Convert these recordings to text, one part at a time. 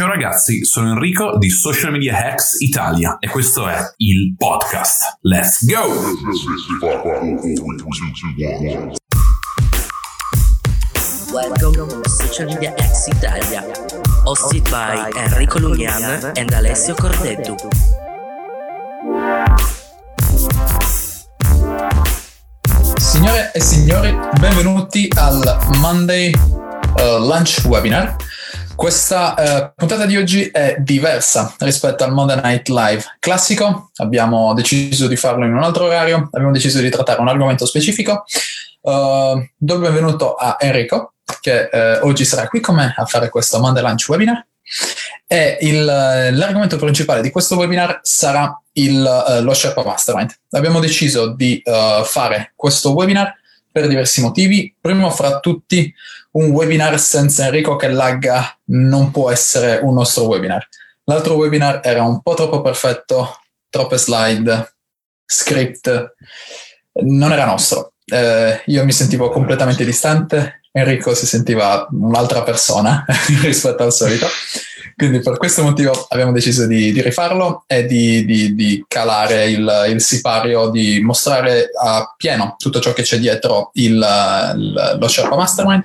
Ciao ragazzi, sono Enrico di Social Media Hacks Italia e questo è il podcast. Let's go! Welcome to Social Media Hacks Italia, hosted by Enrico Lugnan and Alessio Cordeddu. Signore e signori, benvenuti al Monday uh, Lunch Webinar. Questa uh, puntata di oggi è diversa rispetto al Monday Night Live classico. Abbiamo deciso di farlo in un altro orario, abbiamo deciso di trattare un argomento specifico. Uh, do il benvenuto a Enrico, che oggi sarà qui con me a fare questo Monday Lunch Webinar. E il, l'argomento principale di questo webinar sarà il, uh, lo Sherpa Mastermind. Abbiamo deciso di uh, fare questo webinar per diversi motivi. Primo fra tutti, un webinar senza Enrico che lagga non può essere un nostro webinar. L'altro webinar era un po' troppo perfetto, troppe slide, script, non era nostro. Eh, io mi sentivo completamente distante, Enrico si sentiva un'altra persona rispetto al solito. Quindi per questo motivo abbiamo deciso di, di rifarlo e di, di, di calare il, il, sipario, di mostrare a pieno tutto ciò che c'è dietro il, il, lo Sherpa Mastermind.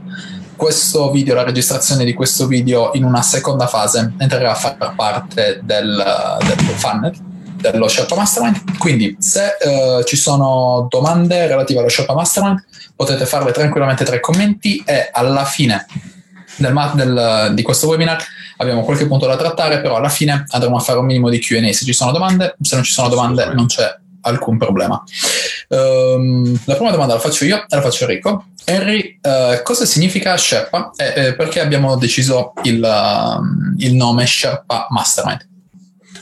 Questo video, la registrazione di questo video in una seconda fase entrerà a far parte del, del funnel dello Sherpa Mastermind. Quindi se uh, ci sono domande relative allo Sherpa Mastermind potete farle tranquillamente tra i commenti e alla fine del, del, di questo webinar abbiamo qualche punto da trattare, però alla fine andremo a fare un minimo di QA se ci sono domande, se non ci sono domande non c'è alcun problema. Um, la prima domanda la faccio io e la faccio Enrico. Henry, uh, cosa significa Sherpa e eh, perché abbiamo deciso il, uh, il nome Sherpa Mastermind?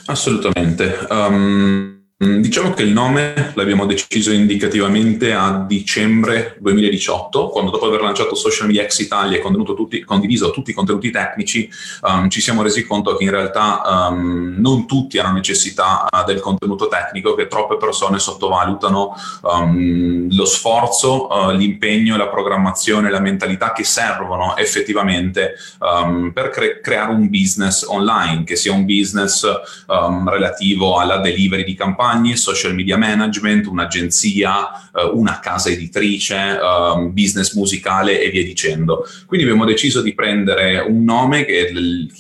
Assolutamente. Um, diciamo che il nome l'abbiamo deciso indicativamente a dicembre 2018, quando dopo aver lanciato Social Media X Italia e tutti, condiviso tutti i contenuti tecnici, um, ci siamo resi conto che in realtà um, non tutti hanno necessità uh, del contenuto tecnico, che troppe persone sottovalutano um, lo sforzo, uh, l'impegno, la programmazione, la mentalità che servono effettivamente per cre- creare un business online, che sia un business relativo alla delivery di campagna campagne, social media management, un'agenzia, eh, una casa editrice, um, business musicale e via dicendo. Quindi abbiamo deciso di prendere un nome che,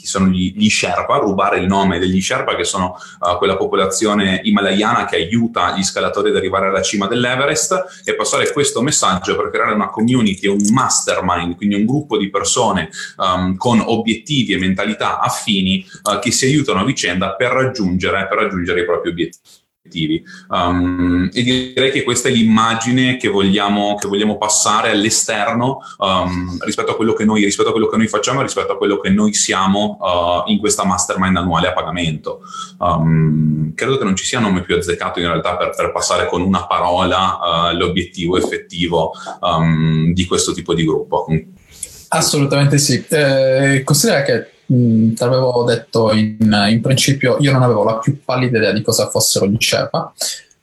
sono gli, gli, Sherpa, rubare il nome degli Sherpa che sono uh, quella popolazione himalayana che aiuta gli scalatori ad arrivare alla cima dell'Everest e passare questo messaggio per creare una community, un mastermind, quindi un gruppo di persone um, con obiettivi e mentalità affini uh, che si aiutano a vicenda per raggiungere, per raggiungere i propri obiettivi. Um, e direi che questa è l'immagine che vogliamo, che vogliamo passare all'esterno um, rispetto a quello che noi, rispetto a quello che noi facciamo e rispetto a quello che noi siamo uh, in questa mastermind annuale a pagamento. Um, credo che non ci sia nome più azzeccato in realtà per, per passare con una parola uh, l'obiettivo effettivo di questo tipo di gruppo. Assolutamente sì. Eh, considera che Mm, te l'avevo detto in, in, principio, io non avevo la più pallida idea di cosa fossero gli Sherpa.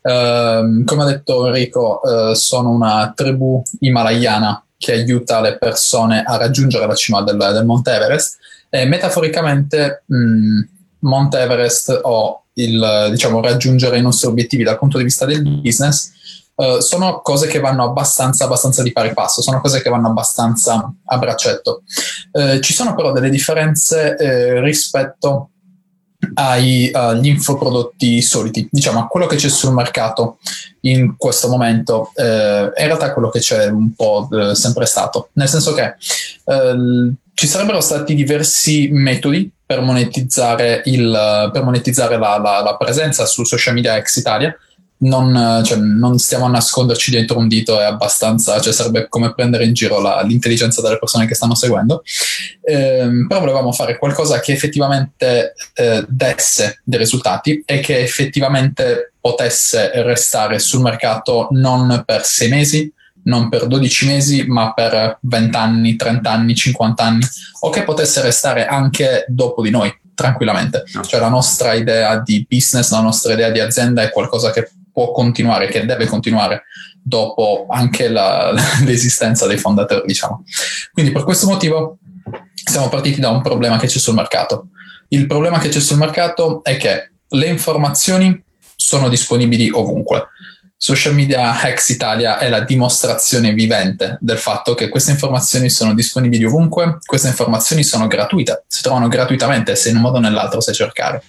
Uh, come ha detto Enrico, uh, sono una tribù himalayana che aiuta le persone a raggiungere la cima del, del Monte Everest e metaforicamente mh, mm, Monte Everest o il, diciamo, raggiungere i nostri obiettivi dal punto di vista del business Uh, sono cose che vanno abbastanza, abbastanza, di pari passo, sono cose che vanno abbastanza a braccetto. Uh, ci sono però delle differenze uh, rispetto agli infoprodotti soliti, diciamo a quello che c'è sul mercato in questo momento, in realtà quello che c'è un po' sempre stato, nel senso che ci sarebbero stati diversi metodi per monetizzare, il, per monetizzare la, la, la presenza su social media ex Italia, non, cioè, non, stiamo a nasconderci dietro un dito, è abbastanza, cioè sarebbe come prendere in giro la, l'intelligenza delle persone che stanno seguendo. Eh, però volevamo fare qualcosa che effettivamente eh, desse dei risultati e che effettivamente potesse restare sul mercato non per sei mesi, non per 12 mesi, ma per 20 anni, 30 anni, 50 anni, o che potesse restare anche dopo di noi tranquillamente. Cioè la nostra idea di business, la nostra idea di azienda è qualcosa che può continuare, che deve continuare dopo anche la, l'esistenza dei fondatori, diciamo. Quindi per questo motivo siamo partiti da un problema che c'è sul mercato. Il problema che c'è sul mercato è che le informazioni sono disponibili ovunque. Social Media Hacks Italia è la dimostrazione vivente del fatto che queste informazioni sono disponibili ovunque, queste informazioni sono gratuite, si trovano gratuitamente se in un modo o nell'altro sai cercare.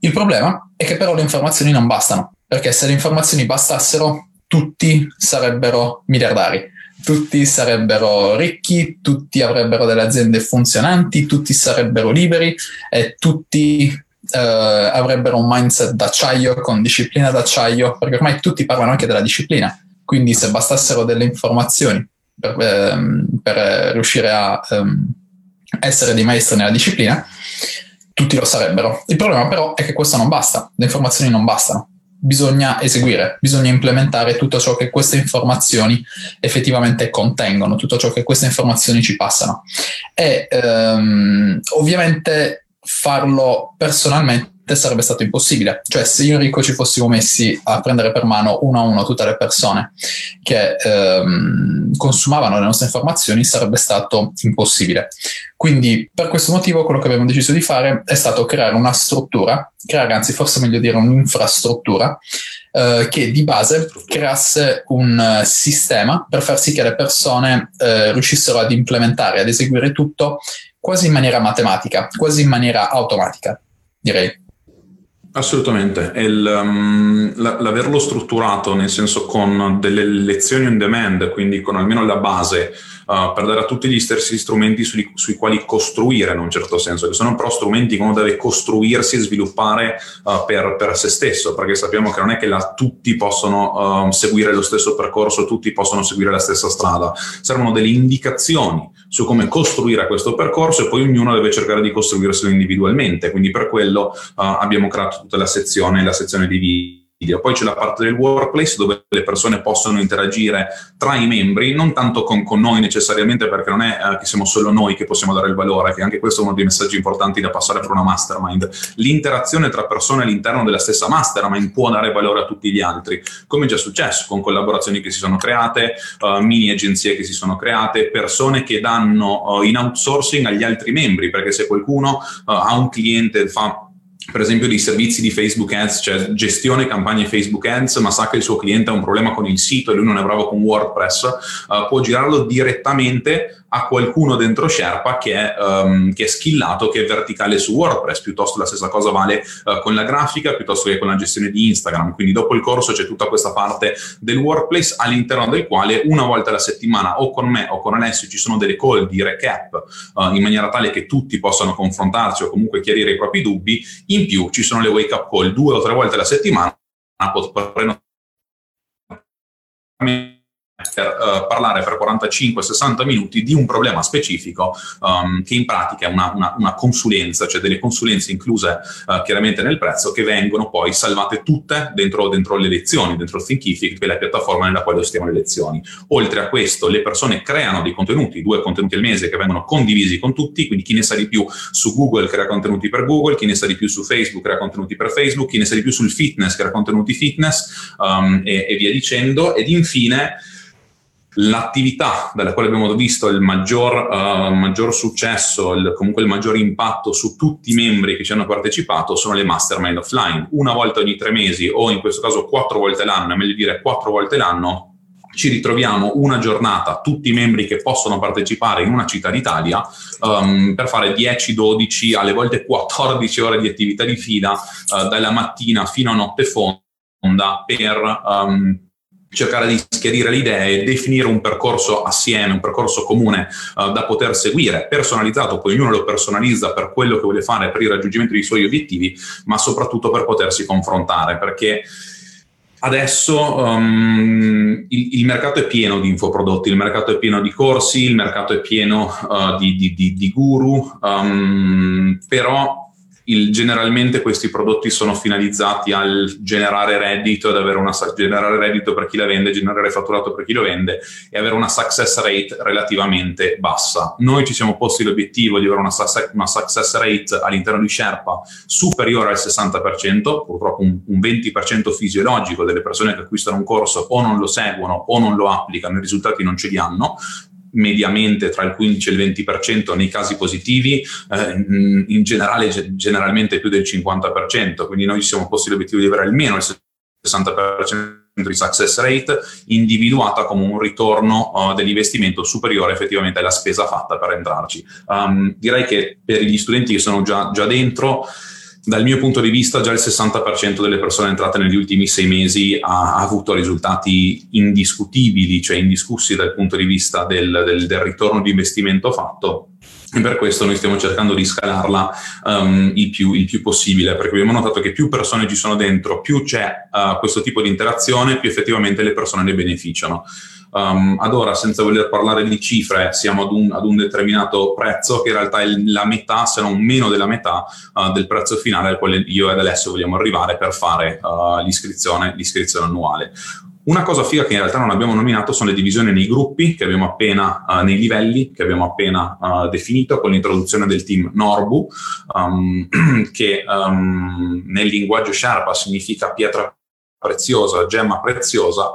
Il problema è che però le informazioni non bastano, perché se le informazioni bastassero tutti sarebbero miliardari, tutti sarebbero ricchi, tutti avrebbero delle aziende funzionanti, tutti sarebbero liberi e tutti eh, avrebbero un mindset d'acciaio con disciplina d'acciaio, perché ormai tutti parlano anche della disciplina. Quindi se bastassero delle informazioni per, ehm, per riuscire a ehm, essere dei maestri nella disciplina, tutti lo sarebbero. Il problema però è che questo non basta, le informazioni non bastano. Bisogna eseguire, bisogna implementare tutto ciò che queste informazioni effettivamente contengono, tutto ciò che queste informazioni ci passano. E ehm, ovviamente farlo personalmente sarebbe stato impossibile. Cioè, se io e Enrico ci fossimo messi a prendere per mano uno a uno tutte le persone che ehm, consumavano le nostre informazioni, sarebbe stato impossibile. Quindi, per questo motivo, quello che abbiamo deciso di fare è stato creare una struttura, creare, anzi, forse meglio dire un'infrastruttura. Eh, che di base creasse un uh, sistema per far sì che le persone uh, riuscissero ad implementare, ad eseguire tutto quasi in maniera matematica, quasi in maniera automatica, direi. Assolutamente, il, um, l'averlo strutturato nel senso con delle lezioni on demand, quindi con almeno la base, uh, per dare a tutti gli stessi strumenti sui, sui, quali costruire in un certo senso, che sono però strumenti che uno deve costruirsi e sviluppare uh, per, per, se stesso, perché sappiamo che non è che la, tutti possono uh, seguire lo stesso percorso, tutti possono seguire la stessa strada, servono delle indicazioni su come costruire questo percorso e poi ognuno deve cercare di costruirselo individualmente, quindi per quello abbiamo creato tutta la sezione, la sezione di video video. Poi c'è la parte del workplace dove le persone possono interagire tra i membri, non tanto con, con noi necessariamente perché non è eh, che siamo solo noi che possiamo dare il valore, che anche questo è uno dei messaggi importanti da passare per una mastermind. L'interazione tra persone all'interno della stessa mastermind può dare valore a tutti gli altri, come è già successo con collaborazioni che si sono create, uh, mini agenzie che si sono create, persone che danno uh, in outsourcing agli altri membri, perché se qualcuno uh, ha un cliente, fa per esempio dei servizi di Facebook Ads, cioè gestione campagne Facebook Ads, ma sa che il suo cliente ha un problema con il sito e lui non è bravo con WordPress, uh, può girarlo direttamente a qualcuno dentro Sherpa che è, um, che è, skillato, che è verticale su WordPress, piuttosto la stessa cosa vale uh, con la grafica, piuttosto che con la gestione di Instagram. Quindi dopo il corso c'è tutta questa parte del workplace all'interno del quale una volta alla settimana o con me o con Alessio ci sono delle call di recap uh, in maniera tale che tutti possano confrontarsi o comunque chiarire i propri dubbi. In più ci sono le wake up call due o tre volte alla settimana per per uh, parlare per 45-60 minuti di un problema specifico um, che in pratica è una, una, una, consulenza, cioè delle consulenze incluse uh, chiaramente nel prezzo che vengono poi salvate tutte dentro, dentro le lezioni, dentro Thinkific, che è la piattaforma nella quale ostiamo le lezioni. Oltre a questo le persone creano dei contenuti, due contenuti al mese che vengono condivisi con tutti, quindi chi ne sa di più su Google crea contenuti per Google, chi ne sa di più su Facebook crea contenuti per Facebook, chi ne sa di più sul fitness crea contenuti fitness um, e, e via dicendo. Ed infine L'attività dalla quale abbiamo visto il maggior, uh, maggior successo, il, comunque il maggior impatto su tutti i membri che ci hanno partecipato sono le mastermind offline. Una volta ogni tre mesi o in questo caso quattro volte l'anno, è meglio dire quattro volte l'anno, ci ritroviamo una giornata, tutti i membri che possono partecipare in una città d'Italia, um, per fare 10, 12, alle volte 14 ore di attività di fila, uh, dalla mattina fino a notte fonda, per um, cercare di schiarire le idee, definire un percorso assieme, un percorso comune uh, da poter seguire, personalizzato, poi ognuno lo personalizza per quello che vuole fare, per il raggiungimento dei suoi obiettivi, ma soprattutto per potersi confrontare, perché adesso um, il, il, mercato è pieno di infoprodotti, il mercato è pieno di corsi, il mercato è pieno uh, di, di, di, di, guru, um, però il, generalmente questi prodotti sono finalizzati al generare reddito, ad avere una, generare reddito per chi la vende, generare fatturato per chi lo vende e avere una success rate relativamente bassa. Noi ci siamo posti l'obiettivo di avere una, una success rate all'interno di Sherpa superiore al 60%, purtroppo un, un 20% fisiologico delle persone che acquistano un corso o non lo seguono o non lo applicano, i risultati non ce li hanno, mediamente tra il 15 e il 20% nei casi positivi, eh, in generale generalmente più del 50%, quindi noi siamo posti l'obiettivo di avere almeno il 60% di success rate individuata come un ritorno uh, dell'investimento superiore effettivamente alla spesa fatta per entrarci. Um, direi che per gli studenti che sono già, già dentro dal mio punto di vista già il 60% delle persone entrate negli ultimi sei mesi ha, ha avuto risultati indiscutibili, cioè indiscussi dal punto di vista del, del, del ritorno di investimento fatto e per questo noi stiamo cercando di scalarla um, il, più, il, più, possibile, perché abbiamo notato che più persone ci sono dentro, più c'è uh, questo tipo di interazione, più effettivamente le persone ne beneficiano. Um, ad ora, senza voler parlare di cifre, siamo ad un, ad un, determinato prezzo che in realtà è la metà, se non meno della metà, uh, del prezzo finale al quale io ed Alessio vogliamo arrivare per fare uh, l'iscrizione, l'iscrizione annuale. Una cosa figa che in realtà non abbiamo nominato sono le divisioni nei gruppi che abbiamo appena, uh, nei livelli che abbiamo appena uh, definito con l'introduzione del team Norbu, um, che um, nel linguaggio Sherpa significa pietra preziosa, gemma preziosa,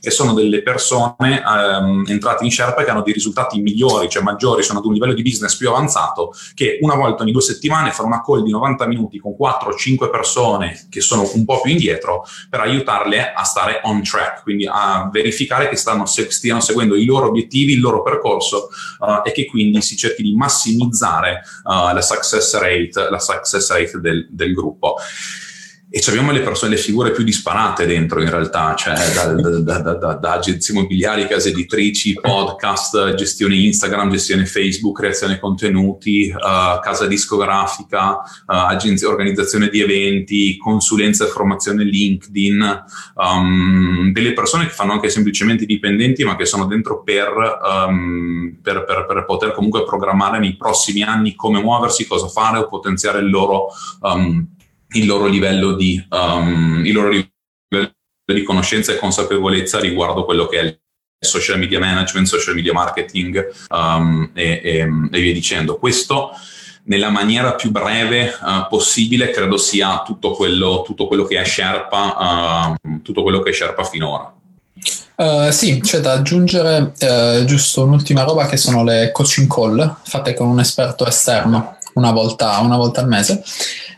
e sono delle persone ehm, entrate in Sherpa che hanno dei risultati migliori, cioè maggiori, sono ad un livello di business più avanzato, che una volta ogni due settimane fanno una call di 90 minuti con 4 o 5 persone che sono un po' più indietro per aiutarle a stare on track, quindi a verificare che stanno, stiano seguendo i loro obiettivi, il loro percorso uh, e che quindi si cerchi di massimizzare uh, la success rate, la success rate del, del gruppo e abbiamo le persone, le figure più disparate dentro in realtà, cioè da, da, da, da, agenzie immobiliari, case editrici, podcast, gestione Instagram, gestione Facebook, creazione contenuti, uh, casa discografica, uh, agenzie, organizzazione di eventi, consulenza e formazione LinkedIn, um, delle persone che fanno anche semplicemente dipendenti ma che sono dentro per, um, per, per, per, poter comunque programmare nei prossimi anni come muoversi, cosa fare o potenziare il loro... Um, il loro livello di, um, loro livello di conoscenza e consapevolezza riguardo quello che è il social media management, social media marketing um, e, e, e, via dicendo. Questo nella maniera più breve uh, possibile credo sia tutto quello, tutto quello che è Sherpa, uh, tutto quello che è Sherpa finora. Uh, sì, c'è da aggiungere uh, giusto un'ultima roba che sono le coaching call fatte con un esperto esterno una volta, una volta al mese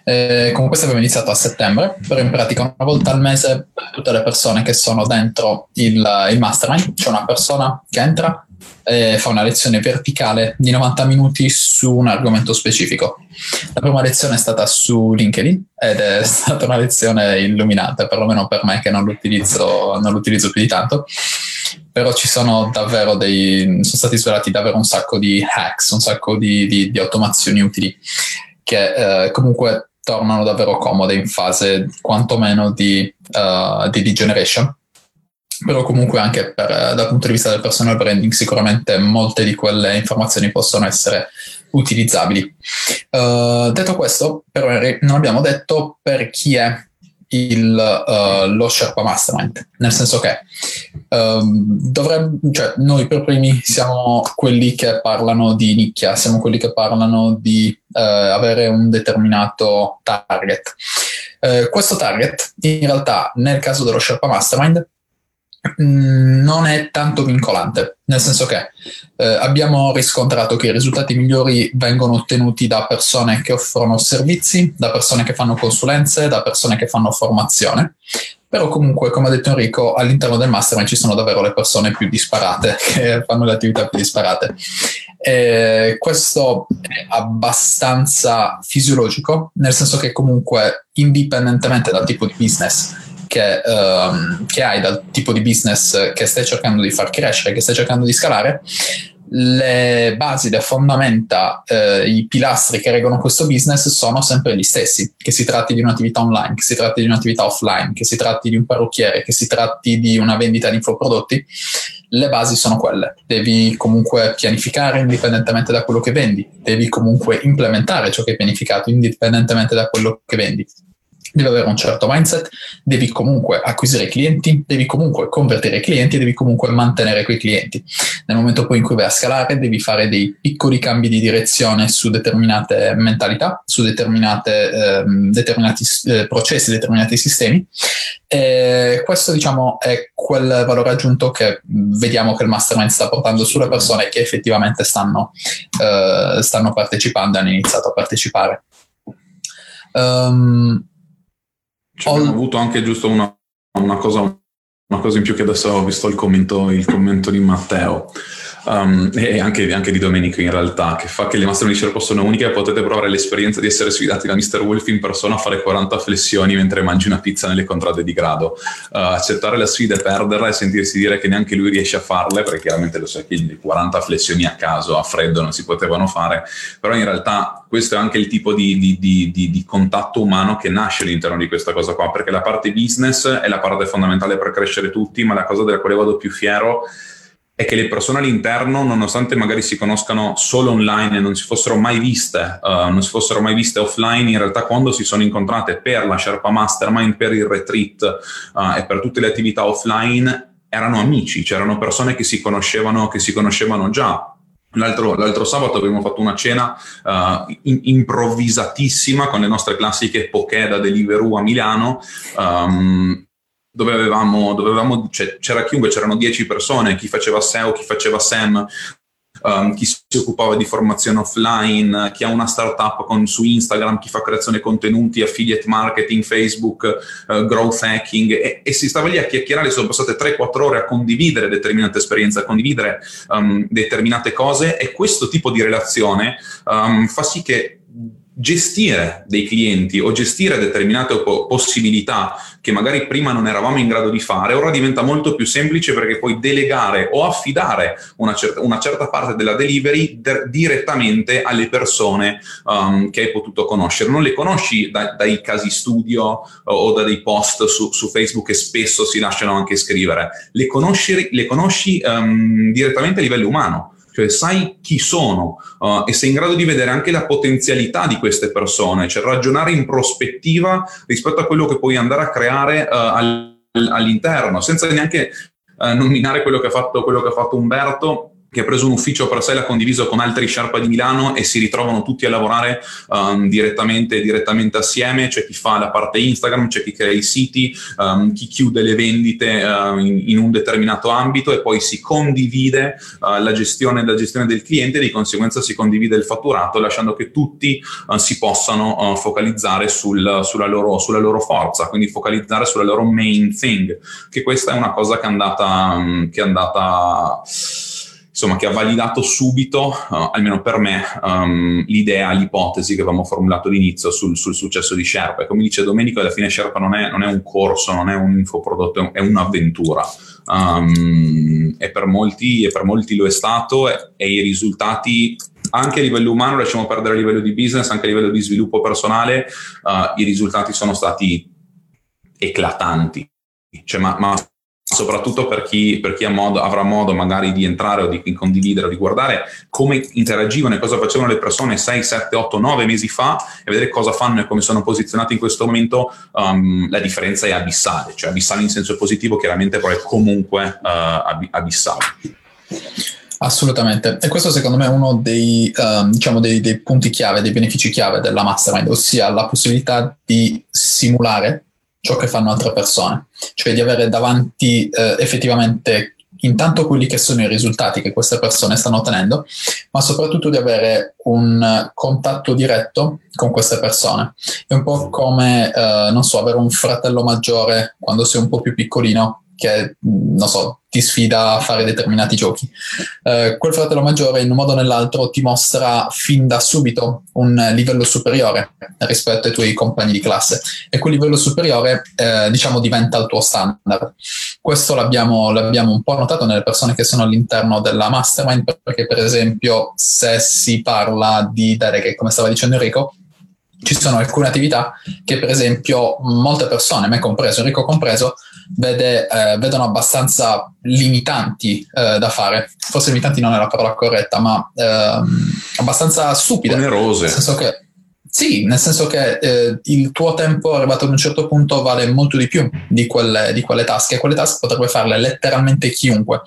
eh, con questo abbiamo iniziato a settembre, però in pratica una volta al mese per tutte le persone che sono dentro il, il mastermind c'è una persona che entra e fa una lezione verticale di 90 minuti su un argomento specifico. La prima lezione è stata su LinkedIn ed è stata una lezione illuminante, perlomeno per me che non l'utilizzo, non l'utilizzo più di tanto però ci sono davvero dei sono stati svelati davvero un sacco di hacks, un sacco di, di, di automazioni utili che eh, comunque tornano davvero comode in fase quantomeno di, uh, di degeneration. Però comunque anche per, dal punto di vista del personal branding sicuramente molte di quelle informazioni possono essere utilizzabili. Uh, detto questo, però non abbiamo detto per chi è il, uh, lo Sherpa Mastermind, nel senso che uh, dovremmo, cioè, noi per primi siamo quelli che parlano di nicchia, siamo quelli che parlano di uh, avere un determinato target. Uh, questo target, in realtà, nel caso dello Sherpa Mastermind, non è tanto vincolante, nel senso che eh, abbiamo riscontrato che i risultati migliori vengono ottenuti da persone che offrono servizi, da persone che fanno consulenze, da persone che fanno formazione, però comunque, come ha detto Enrico, all'interno del mastermind ci sono davvero le persone più disparate, che fanno le attività più disparate. E questo è abbastanza fisiologico, nel senso che comunque, indipendentemente dal tipo di business, che, um, che hai dal tipo di business che stai cercando di far crescere, che stai cercando di scalare, le basi, le fondamenta, eh, i pilastri che reggono questo business sono sempre gli stessi, che si tratti di un'attività online, che si tratti di un'attività offline, che si tratti di un parrucchiere, che si tratti di una vendita di infoprodotti, le basi sono quelle. Devi comunque pianificare indipendentemente da quello che vendi, devi comunque implementare ciò che hai pianificato indipendentemente da quello che vendi devi avere un certo mindset, devi comunque acquisire clienti, devi comunque convertire clienti e devi comunque mantenere quei clienti. Nel momento poi in cui vai a scalare, devi fare dei piccoli cambi di direzione su determinate mentalità, su eh, determinati eh, processi, determinati sistemi. E questo, diciamo, è quel valore aggiunto che vediamo che il mastermind sta portando sulle persone che effettivamente stanno, eh, stanno partecipando e hanno iniziato a partecipare. Um, ci abbiamo avuto anche giusto una, una, cosa, una, cosa, in più che adesso ho visto il commento, il commento di Matteo um, e anche, anche, di Domenico in realtà, che fa che le master di possono uniche e potete provare l'esperienza di essere sfidati da Mr. Wolf in persona a fare 40 flessioni mentre mangi una pizza nelle contrade di grado. Uh, accettare la sfida e perderla e sentirsi dire che neanche lui riesce a farle, perché chiaramente lo so che 40 flessioni a caso, a freddo, non si potevano fare, però in realtà questo è anche il tipo di, di, di, di contatto umano che nasce all'interno di questa cosa qua, perché la parte business è la parte fondamentale per crescere tutti, ma la cosa della quale vado più fiero è che le persone all'interno, nonostante magari si conoscano solo online e non si fossero mai viste, uh, non si fossero mai viste offline, in realtà quando si sono incontrate per la Sherpa Mastermind, per il retreat uh, e per tutte le attività offline, erano amici, c'erano persone che si conoscevano, che si conoscevano già. L'altro, l'altro, sabato abbiamo fatto una cena uh, in, improvvisatissima con le nostre classiche poké da Deliveroo a Milano. Um, dove avevamo, dove avevamo cioè, c'era chiunque, c'erano 10 persone, chi faceva SEO, chi faceva SEM, um, chi si occupava di formazione offline, chi ha una startup con, su Instagram, chi fa creazione contenuti, affiliate marketing, Facebook, uh, growth hacking e, e, si stava lì a chiacchierare, sono passate 3-4 ore a condividere determinate esperienze, a condividere um, determinate cose e questo tipo di relazione um, fa sì che gestire dei clienti o gestire determinate possibilità che magari prima non eravamo in grado di fare, ora diventa molto più semplice perché puoi delegare o affidare una, cer- una certa parte della delivery de- direttamente alle persone um, che hai potuto conoscere. Non le conosci da- dai casi studio o da dei post su, su, Facebook che spesso si lasciano anche scrivere, le conosci, le conosci um, direttamente a livello umano cioè sai chi sono uh, e sei in grado di vedere anche la potenzialità di queste persone, cioè ragionare in prospettiva rispetto a quello che puoi andare a creare uh, all'interno, senza neanche uh, nominare quello che, fatto, quello che ha fatto Umberto che ha preso un ufficio per sé, l'ha condiviso con altri Sherpa di Milano e si ritrovano tutti a lavorare um, direttamente, direttamente, assieme. C'è chi fa la parte Instagram, c'è chi crea i siti, um, chi chiude le vendite uh, in, in, un determinato ambito e poi si condivide uh, la, gestione, la, gestione, del cliente e di conseguenza si condivide il fatturato lasciando che tutti uh, si possano uh, focalizzare sul, sulla, loro, sulla, loro, forza, quindi focalizzare sulla loro main thing, che questa è una cosa che è andata... Um, che è andata insomma, che ha validato subito, uh, almeno per me, um, l'idea, l'ipotesi che avevamo formulato all'inizio sul, sul, successo di Sherpa. E come dice Domenico, alla fine Sherpa non è, non è un corso, non è un infoprodotto, è un'avventura. Um, e, per molti, e, per molti, lo è stato e, e i risultati anche a livello umano, lasciamo perdere a livello di business, anche a livello di sviluppo personale, uh, i risultati sono stati eclatanti. Cioè, ma, ma soprattutto per chi, per chi modo, avrà modo magari di entrare o di, di condividere o di guardare come interagivano e cosa facevano le persone 6, 7, 8, 9 mesi fa e vedere cosa fanno e come sono posizionati in questo momento, um, la differenza è abissale, cioè abissale in senso positivo chiaramente, però è comunque uh, abissale. Assolutamente, e questo secondo me è uno dei, uh, diciamo dei, dei punti chiave, dei benefici chiave della mastermind, ossia la possibilità di simulare ciò che fanno altre persone, cioè di avere davanti eh, effettivamente intanto quelli che sono i risultati che queste persone stanno ottenendo, ma soprattutto di avere un contatto diretto con queste persone. È un po' come, eh, non so, avere un fratello maggiore quando sei un po' più piccolino che, non so, ti sfida a fare determinati giochi. Eh, quel fratello maggiore, in un modo o nell'altro, ti mostra fin da subito un livello superiore rispetto ai tuoi compagni di classe e quel livello superiore, eh, diciamo, diventa il tuo standard. Questo l'abbiamo, l'abbiamo un po' notato nelle persone che sono all'interno della mastermind, perché per esempio se si parla di Derek, come stava dicendo Enrico, ci sono alcune attività che per esempio molte persone, me compreso, Enrico compreso, vede, eh, vedono abbastanza limitanti eh, da fare. Forse limitanti non è la parola corretta, ma ehm, abbastanza stupide. Onerose. Nel senso che Sì, nel senso che eh, il tuo tempo arrivato ad un certo punto vale molto di più di quelle, di quelle tasche e quelle tasche potrebbe farle letteralmente chiunque.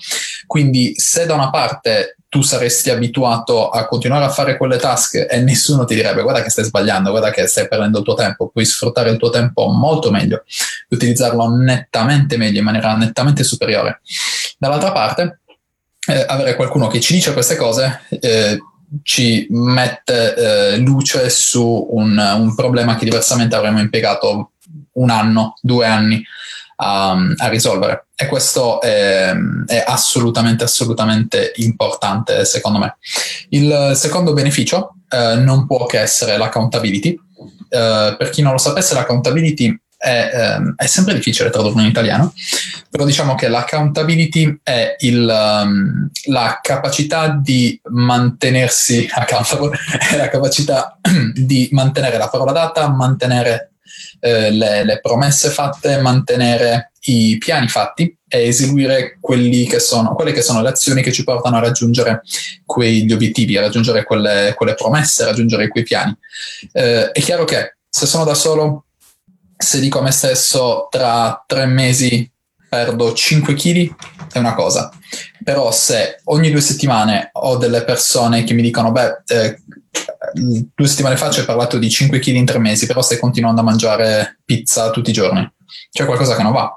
Quindi se da una parte tu saresti abituato a continuare a fare quelle task e nessuno ti direbbe guarda che stai sbagliando, guarda che stai perdendo il tuo tempo, puoi sfruttare il tuo tempo molto meglio, utilizzarlo nettamente meglio, in maniera nettamente superiore. Dall'altra parte, eh, avere qualcuno che ci dice queste cose eh, ci mette eh, luce su un, un, problema che diversamente avremmo impiegato un anno, due anni a, a risolvere. E questo è, è, assolutamente, assolutamente importante secondo me. Il secondo beneficio eh, non può che essere l'accountability. Eh, per chi non lo sapesse, l'accountability è, ehm, è, sempre difficile tradurlo in italiano, però diciamo che l'accountability è il, um, la capacità di mantenersi accountable, è la capacità di mantenere la parola data, mantenere eh, le, le, promesse fatte, mantenere i piani fatti e eseguire che sono, quelle che sono le azioni che ci portano a raggiungere quegli obiettivi, a raggiungere quelle, quelle promesse, a raggiungere quei piani. Eh, è chiaro che se sono da solo se dico a me stesso tra tre mesi perdo 5 kg è una cosa, però se ogni due settimane ho delle persone che mi dicono beh, eh, due settimane fa ci hai parlato di 5 kg in tre mesi, però stai continuando a mangiare pizza tutti i giorni, c'è qualcosa che non va.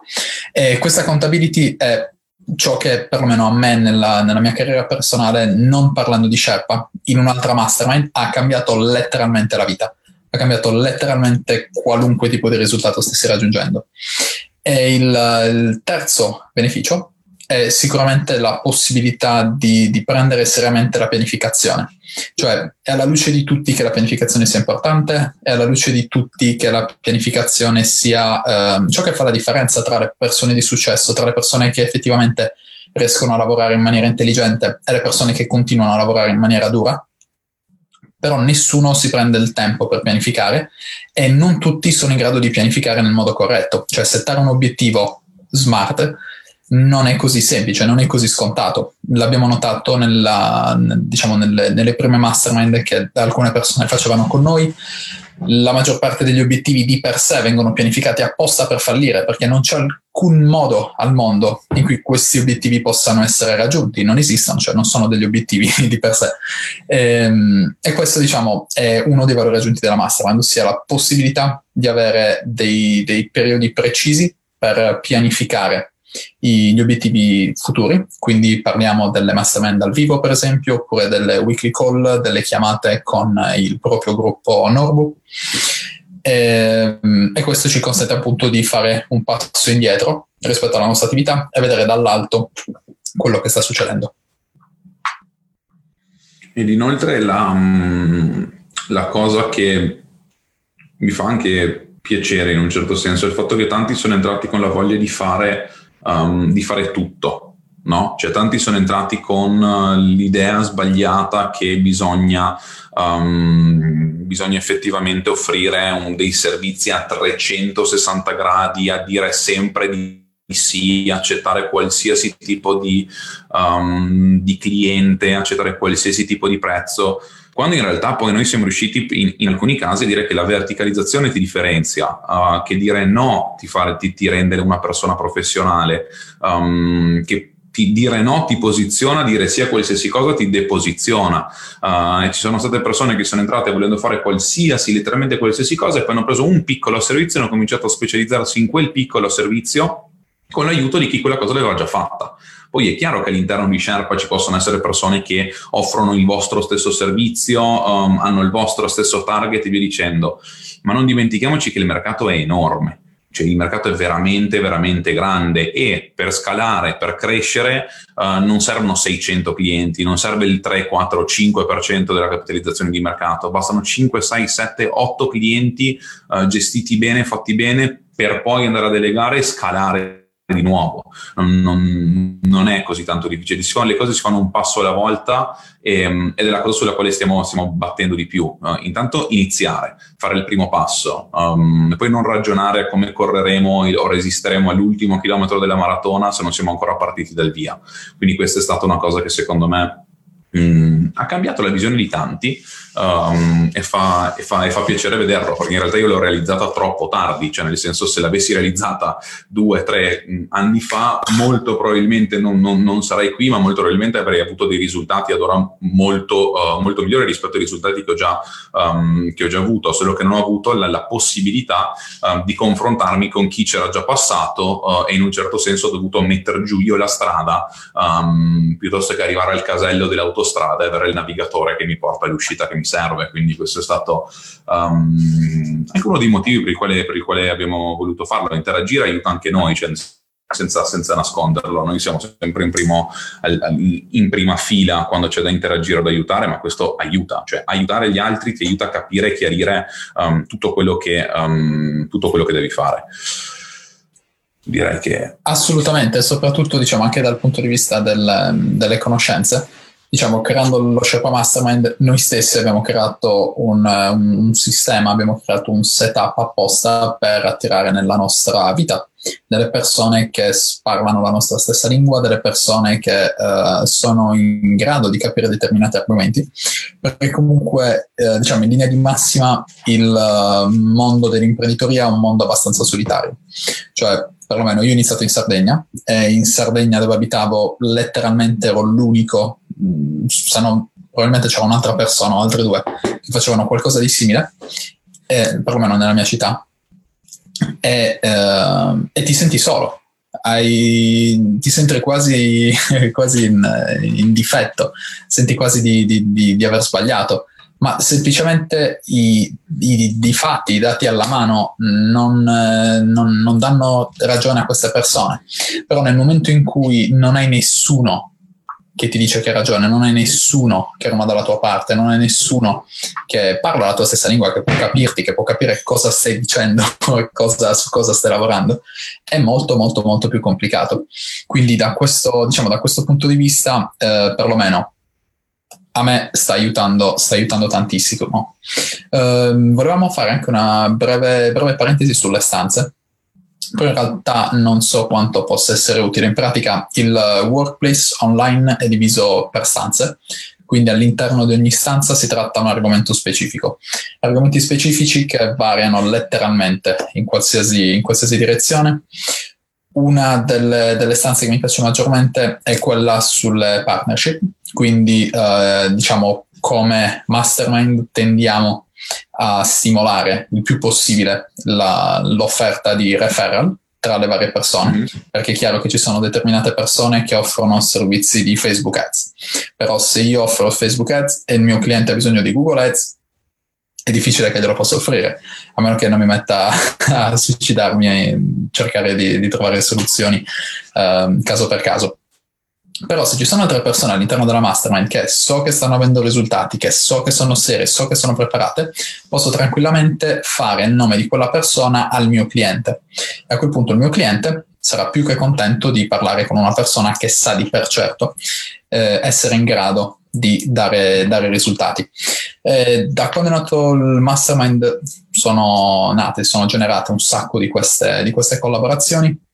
E questa accountability è ciò che perlomeno a me nella, nella, mia carriera personale, non parlando di Sherpa, in un'altra mastermind ha cambiato letteralmente la vita ha cambiato letteralmente qualunque tipo di risultato stessi raggiungendo. E il, il terzo beneficio è sicuramente la possibilità di, di, prendere seriamente la pianificazione. Cioè è alla luce di tutti che la pianificazione sia importante, è alla luce di tutti che la pianificazione sia eh, ciò che fa la differenza tra le persone di successo, tra le persone che effettivamente riescono a lavorare in maniera intelligente e le persone che continuano a lavorare in maniera dura però nessuno si prende il tempo per pianificare e non tutti sono in grado di pianificare nel modo corretto, cioè settare un obiettivo smart non è così semplice, non è così scontato. L'abbiamo notato nella, diciamo, nelle, nelle prime mastermind che alcune persone facevano con noi, la maggior parte degli obiettivi di per sé vengono pianificati apposta per fallire, perché non c'è alcun modo al mondo in cui questi obiettivi possano essere raggiunti, non esistono, cioè non sono degli obiettivi di per sé. E, ehm, e questo, diciamo, è uno dei valori aggiunti della mastermind, ossia la possibilità di avere dei, dei periodi precisi per pianificare gli obiettivi futuri, quindi parliamo delle mastermind dal vivo per esempio, oppure delle weekly call, delle chiamate con il proprio gruppo Norbu. E, ehm, e questo ci consente appunto di fare un passo indietro rispetto alla nostra attività e vedere dall'alto quello che sta succedendo. Ed inoltre la, mm, la cosa che mi fa anche piacere in un certo senso è il fatto che tanti sono entrati con la voglia di fare um, di fare tutto. No? Cioè, tanti sono entrati con uh, l'idea sbagliata che bisogna, um, bisogna effettivamente offrire un, dei servizi a 360 gradi, a dire sempre di sì, accettare qualsiasi tipo di, um, di cliente, accettare qualsiasi tipo di prezzo quando in realtà poi noi siamo riusciti in, in alcuni casi a dire che la verticalizzazione ti differenzia, uh, che dire no ti, fare, ti, ti, rende una persona professionale, um, che ti, dire no ti posiziona, dire sì a qualsiasi cosa ti deposiziona. Uh, ci sono state persone che sono entrate volendo fare qualsiasi, letteralmente qualsiasi cosa, e poi hanno preso un piccolo servizio e hanno cominciato a specializzarsi in quel piccolo servizio con l'aiuto di chi quella cosa l'aveva già fatta. Poi è chiaro che all'interno di Sherpa ci possono essere persone che offrono il vostro stesso servizio, um, hanno il vostro stesso target e via dicendo, ma non dimentichiamoci che il mercato è enorme. Cioè il mercato è veramente, veramente grande e per scalare, per crescere, uh, non servono 600 clienti, non serve il 3, 4, 5% della capitalizzazione di mercato, bastano 5, 6, 7, 8 clienti uh, gestiti bene, fatti bene, per poi andare a delegare e scalare di nuovo, non, non, non, è così tanto difficile, si fanno, le cose si fanno un passo alla volta e, ehm, ed è la cosa sulla quale stiamo, stiamo battendo di più. Uh, intanto iniziare, fare il primo passo, um, e poi non ragionare come correremo o resisteremo all'ultimo chilometro della maratona se non siamo ancora partiti dal via. Quindi questa è stata una cosa che secondo me Mm, ha cambiato la visione di tanti um, e, fa, e, fa, e, fa, piacere vederlo perché in realtà io l'ho realizzata troppo tardi, cioè nel senso se l'avessi realizzata due, tre mm, anni fa molto probabilmente non, non, non sarei qui ma molto probabilmente avrei avuto dei risultati ad ora molto, uh, molto migliori rispetto ai risultati che ho già, um, che ho già avuto, solo che non ho avuto la, la possibilità uh, di confrontarmi con chi c'era già passato uh, e in un certo senso ho dovuto mettere giù io la strada um, piuttosto che arrivare al casello dell'auto autostrada e avere il navigatore che mi porta all'uscita che mi serve. Quindi questo è stato um, anche uno dei motivi per i, quali, per i quali abbiamo voluto farlo. Interagire aiuta anche noi, cioè, senza, senza, nasconderlo. Noi siamo sempre in, primo, in, prima fila quando c'è da interagire o da aiutare, ma questo aiuta, cioè aiutare gli altri ti aiuta a capire e chiarire um, tutto, quello che, um, tutto quello che devi fare direi che assolutamente soprattutto diciamo anche dal punto di vista del, delle conoscenze diciamo, creando lo Sherpa Mastermind, noi stessi abbiamo creato un, un, sistema, abbiamo creato un setup apposta per attirare nella nostra vita delle persone che parlano la nostra stessa lingua, delle persone che uh, sono in grado di capire determinati argomenti, perché comunque, uh, diciamo, in linea di massima il uh, mondo dell'imprenditoria è un mondo abbastanza solitario. Cioè, perlomeno io ho iniziato in Sardegna e in Sardegna dove abitavo letteralmente ero l'unico se no, probabilmente c'era un'altra persona o altre due che facevano qualcosa di simile, eh, perlomeno nella mia città, e, eh, e ti senti solo, hai, ti senti quasi, quasi in, in, difetto, senti quasi di, di, di, di aver sbagliato, ma semplicemente i, i, i, fatti, i dati alla mano non, non, non danno ragione a queste persone. Però nel momento in cui non hai nessuno che ti dice che hai ragione, non hai nessuno che roma dalla tua parte, non hai nessuno che parla la tua stessa lingua, che può capirti, che può capire cosa stai dicendo cosa, su cosa stai lavorando, è molto molto molto più complicato. Quindi da questo, diciamo, da questo punto di vista, eh, perlomeno a me sta aiutando, sta aiutando tantissimo. Eh, volevamo fare anche una breve, breve parentesi sulle stanze però in realtà non so quanto possa essere utile. In pratica il workplace online è diviso per stanze, quindi all'interno di ogni stanza si tratta un argomento specifico. Argomenti specifici che variano letteralmente in qualsiasi, in qualsiasi direzione. Una delle, delle, stanze che mi piace maggiormente è quella sulle partnership, quindi eh, diciamo come mastermind tendiamo a stimolare il più possibile la, l'offerta di referral tra le varie persone, mm-hmm. perché è chiaro che ci sono determinate persone che offrono servizi di Facebook Ads, però se io offro Facebook Ads e il mio cliente ha bisogno di Google Ads, è difficile che glielo possa offrire, a meno che non mi metta a suicidarmi e cercare di, di trovare soluzioni eh, caso per caso. Però se ci sono altre persone all'interno della mastermind che so che stanno avendo risultati, che so che sono serie, so che sono preparate, posso tranquillamente fare il nome di quella persona al mio cliente. E a quel punto il mio cliente sarà più che contento di parlare con una persona che sa di per certo eh, essere in grado di dare, dare risultati. Eh, da quando è nato il mastermind sono nate, sono generate un sacco di queste, di queste collaborazioni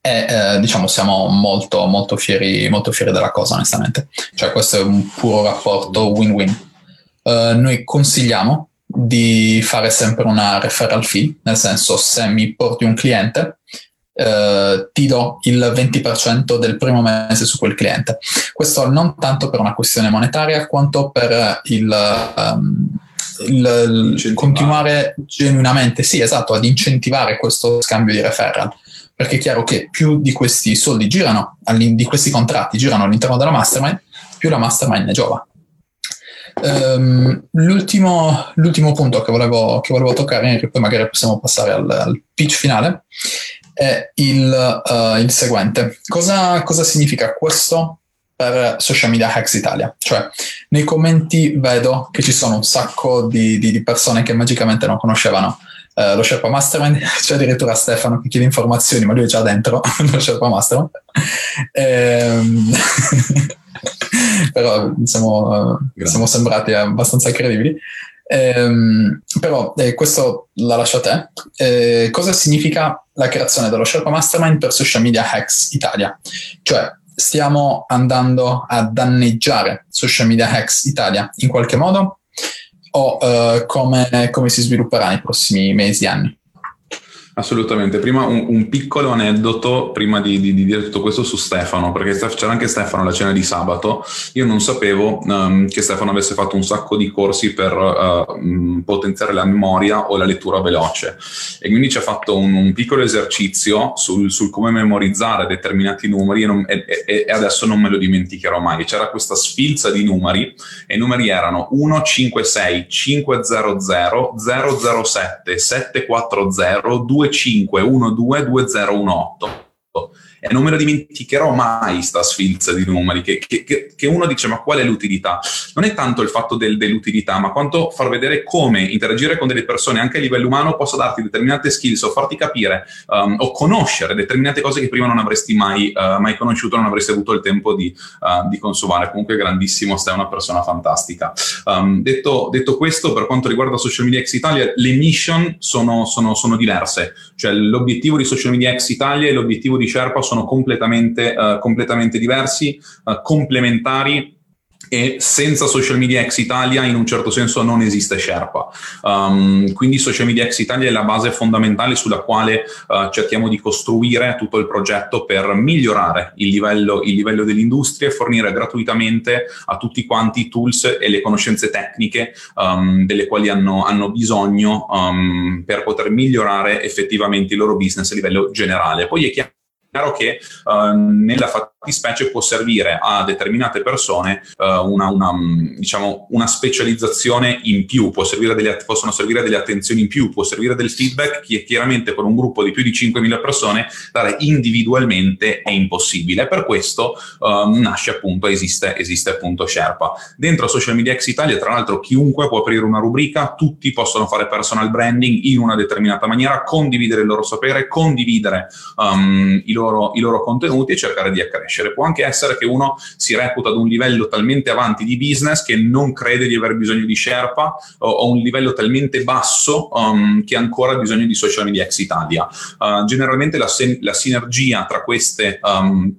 e eh, diciamo siamo molto molto fieri, molto fieri della cosa onestamente. Cioè questo è un puro rapporto win-win. Uh, noi consigliamo di fare sempre una referral fee nel senso se mi porti un cliente uh, ti do il 20% del primo mese su quel cliente. Questo non tanto per una questione monetaria quanto per il um, il continuare genuinamente, sì, esatto, ad incentivare questo scambio di referral perché è chiaro che più di questi soldi girano, di questi contratti girano all'interno della mastermind, più la mastermind ne giova. Um, l'ultimo, l'ultimo, punto che volevo, che volevo toccare, e poi magari possiamo passare al, al pitch finale, è il, uh, il seguente. Cosa, cosa significa questo per Social Media Hacks Italia. Cioè, nei commenti vedo che ci sono un sacco di, di, di persone che magicamente non conoscevano uh, lo Sherpa Mastermind, c'è addirittura Stefano che chiede informazioni, ma lui è già dentro lo Sherpa Mastermind. Ehm, però siamo, siamo, sembrati abbastanza credibili. Ehm, però eh, questo la lascio a te. Eh, cosa significa la creazione dello Sherpa Mastermind per Social Media Hacks Italia? Cioè, stiamo andando a danneggiare Social Media Hacks Italia in qualche modo o uh, come, come si svilupperà nei prossimi mesi anni? Assolutamente, prima un, un, piccolo aneddoto prima di, di, di, dire tutto questo su Stefano, perché c'era anche Stefano alla cena di sabato, io non sapevo um, che Stefano avesse fatto un sacco di corsi per uh, potenziare la memoria o la lettura veloce. E quindi ci ha fatto un, un piccolo esercizio sul, sul, come memorizzare determinati numeri e, non, e, e, adesso non me lo dimenticherò mai, c'era questa sfilza di numeri e i numeri erano 1, 5, 6, 500, 007, 740, 2 25122018 e non me lo dimenticherò mai sta sfilza di numeri che, che, che, uno dice ma qual è l'utilità? Non è tanto il fatto del, dell'utilità ma quanto far vedere come interagire con delle persone anche a livello umano possa darti determinate skills o farti capire um, o conoscere determinate cose che prima non avresti mai, uh, mai conosciuto, non avresti avuto il tempo di, uh, di consumare. Comunque grandissimo, stai una persona fantastica. Um, detto, detto, questo, per quanto riguarda Social Media X Italia, le mission sono, sono, sono diverse, cioè l'obiettivo di Social Media X Italia e l'obiettivo di Sherpa sono completamente, uh, completamente diversi, uh, complementari e senza Social Media X Italia in un certo senso non esiste Sherpa. Um, quindi Social Media X Italia è la base fondamentale sulla quale uh, cerchiamo di costruire tutto il progetto per migliorare il livello, il livello, dell'industria e fornire gratuitamente a tutti quanti i tools e le conoscenze tecniche um, delle quali hanno, hanno bisogno um, per poter migliorare effettivamente il loro business a livello generale. Poi è chiaro chiaro che uh, nella fattispecie può servire a determinate persone uh, una, una, diciamo, una, specializzazione in più, servire delle, possono servire delle attenzioni in più, può servire del feedback che chiaramente con un gruppo di più di 5.000 persone dare individualmente è impossibile. Per questo uh, nasce appunto, esiste, esiste appunto Sherpa. Dentro Social Media X Italia, tra l'altro, chiunque può aprire una rubrica, tutti possono fare personal branding in una determinata maniera, condividere il loro sapere, condividere um, i loro, i loro contenuti e cercare di accrescere. Può anche essere che uno si reputa ad un livello talmente avanti di business che non crede di aver bisogno di Sherpa o, o un livello talmente basso um, che ancora ha bisogno di Social Media Ex Italia. Uh, generalmente la, sen- la, sinergia tra queste... Um,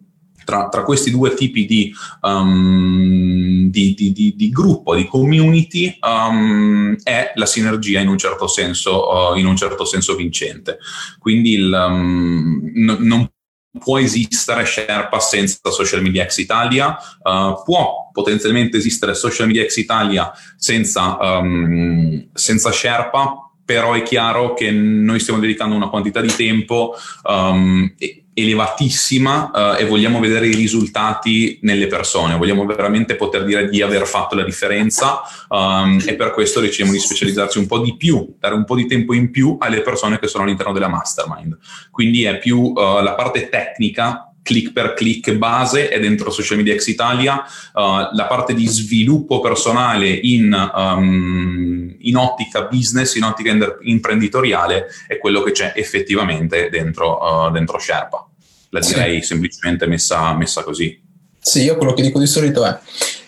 tra, tra, questi due tipi di, um, di, di, di gruppo, di community, um, è la sinergia in un certo senso, uh, in un certo senso vincente. Quindi il, um, n- non può esistere Sherpa senza Social Media X Italia, uh, può potenzialmente esistere Social Media X Italia senza, um, senza Sherpa, però è chiaro che noi stiamo dedicando una quantità di tempo um, elevatissima uh, e vogliamo vedere i risultati nelle persone, vogliamo veramente poter dire di aver fatto la differenza um, e per questo decidiamo di specializzarci un po' di più, dare un po' di tempo in più alle persone che sono all'interno della mastermind. Quindi è più uh, la parte tecnica click per click base è dentro Social Media X Italia, uh, la parte di sviluppo personale in, um, in ottica business, in ottica imprenditoriale è quello che c'è effettivamente dentro, uh, dentro Sherpa. La direi sì. semplicemente messa, messa così. Sì, io quello che dico di solito è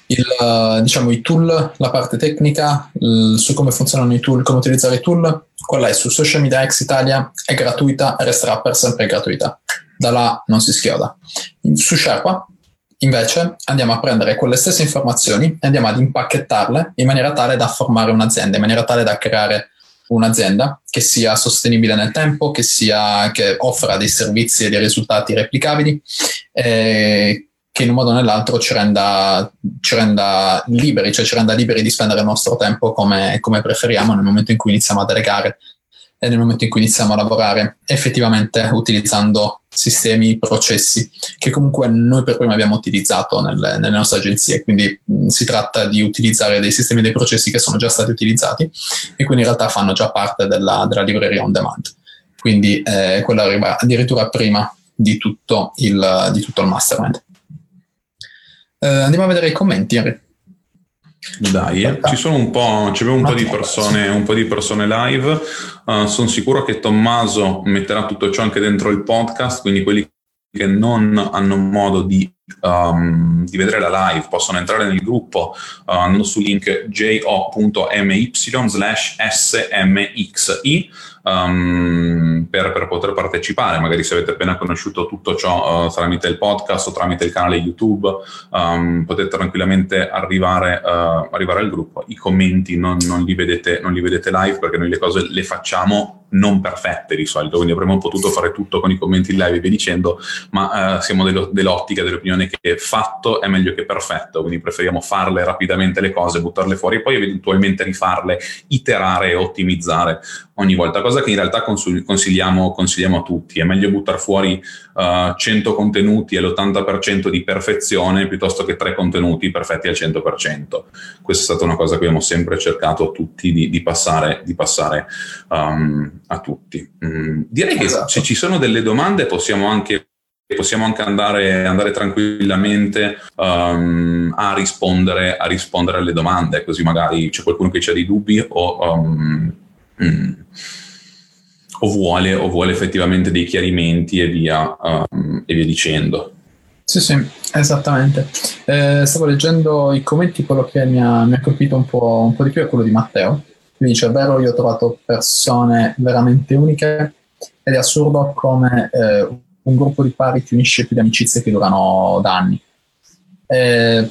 il, diciamo, i tool, la parte tecnica, il, su come funzionano i tool, come utilizzare i tool, quella è su Social Media X Italia, è gratuita e resterà per sempre gratuita da là non si schioda. Su Sherpa invece andiamo a prendere quelle stesse informazioni e andiamo ad impacchettarle in maniera tale da formare un'azienda, in maniera tale da creare un'azienda che sia sostenibile nel tempo, che, sia, che offra dei servizi e dei risultati replicabili, eh, che in un modo o nell'altro ci renda, ci renda, liberi, cioè ci renda liberi di spendere il nostro tempo come, come preferiamo nel momento in cui iniziamo a delegare e nel momento in cui iniziamo a lavorare effettivamente utilizzando sistemi, processi che comunque noi per prima abbiamo utilizzato nelle, nelle nostre agenzie. Quindi mh, si tratta di utilizzare dei sistemi dei processi che sono già stati utilizzati e quindi in realtà fanno già parte della, della libreria on demand. Quindi eh, quello arriva addirittura prima di tutto il, di tutto il mastermind. Eh, andiamo a vedere i commenti, Henry. Dai, eh. ci sono un po', c'è un po' di persone, un po' di persone live. Uh, sono sicuro che Tommaso metterà tutto ciò anche dentro il podcast, quindi quelli che non hanno modo di, um, di, vedere la live possono entrare nel gruppo uh, andando sul link jo.my slash smxi um, per, per, poter partecipare. Magari se avete appena conosciuto tutto ciò uh, tramite il podcast o tramite il canale YouTube, um, potete tranquillamente arrivare, uh, arrivare, al gruppo. I commenti non, non, li vedete, non li vedete live perché noi le cose le facciamo non perfette di solito, quindi avremmo potuto fare tutto con i commenti live e via dicendo, ma uh, siamo dello, dell'ottica, dell'opinione che fatto è meglio che perfetto, quindi preferiamo farle rapidamente le cose, buttarle fuori e poi eventualmente rifarle, iterare e ottimizzare ogni volta, cosa che in realtà consigliamo, consigliamo a tutti. È meglio buttare fuori uh, eh, 100 contenuti all'80% di perfezione piuttosto che 3 contenuti perfetti al 100%. Questa è stata una cosa che abbiamo sempre cercato tutti di, di passare, di passare um, a tutti. Mm, direi esatto. che se ci sono delle domande possiamo anche possiamo anche andare, andare tranquillamente um, a, rispondere, a, rispondere, alle domande, così magari c'è qualcuno che ha dei dubbi o um, mm, o, vuole, o vuole effettivamente dei chiarimenti e via, um, e via dicendo. Sì, sì, esattamente. Eh, stavo leggendo i commenti, quello che mi ha, mi ha colpito un po', un po', di più è quello di Matteo. Quindi dice, è vero, io ho trovato persone veramente uniche ed è assurdo come eh, un gruppo di pari ti unisce più di amicizie che durano da anni. Eh,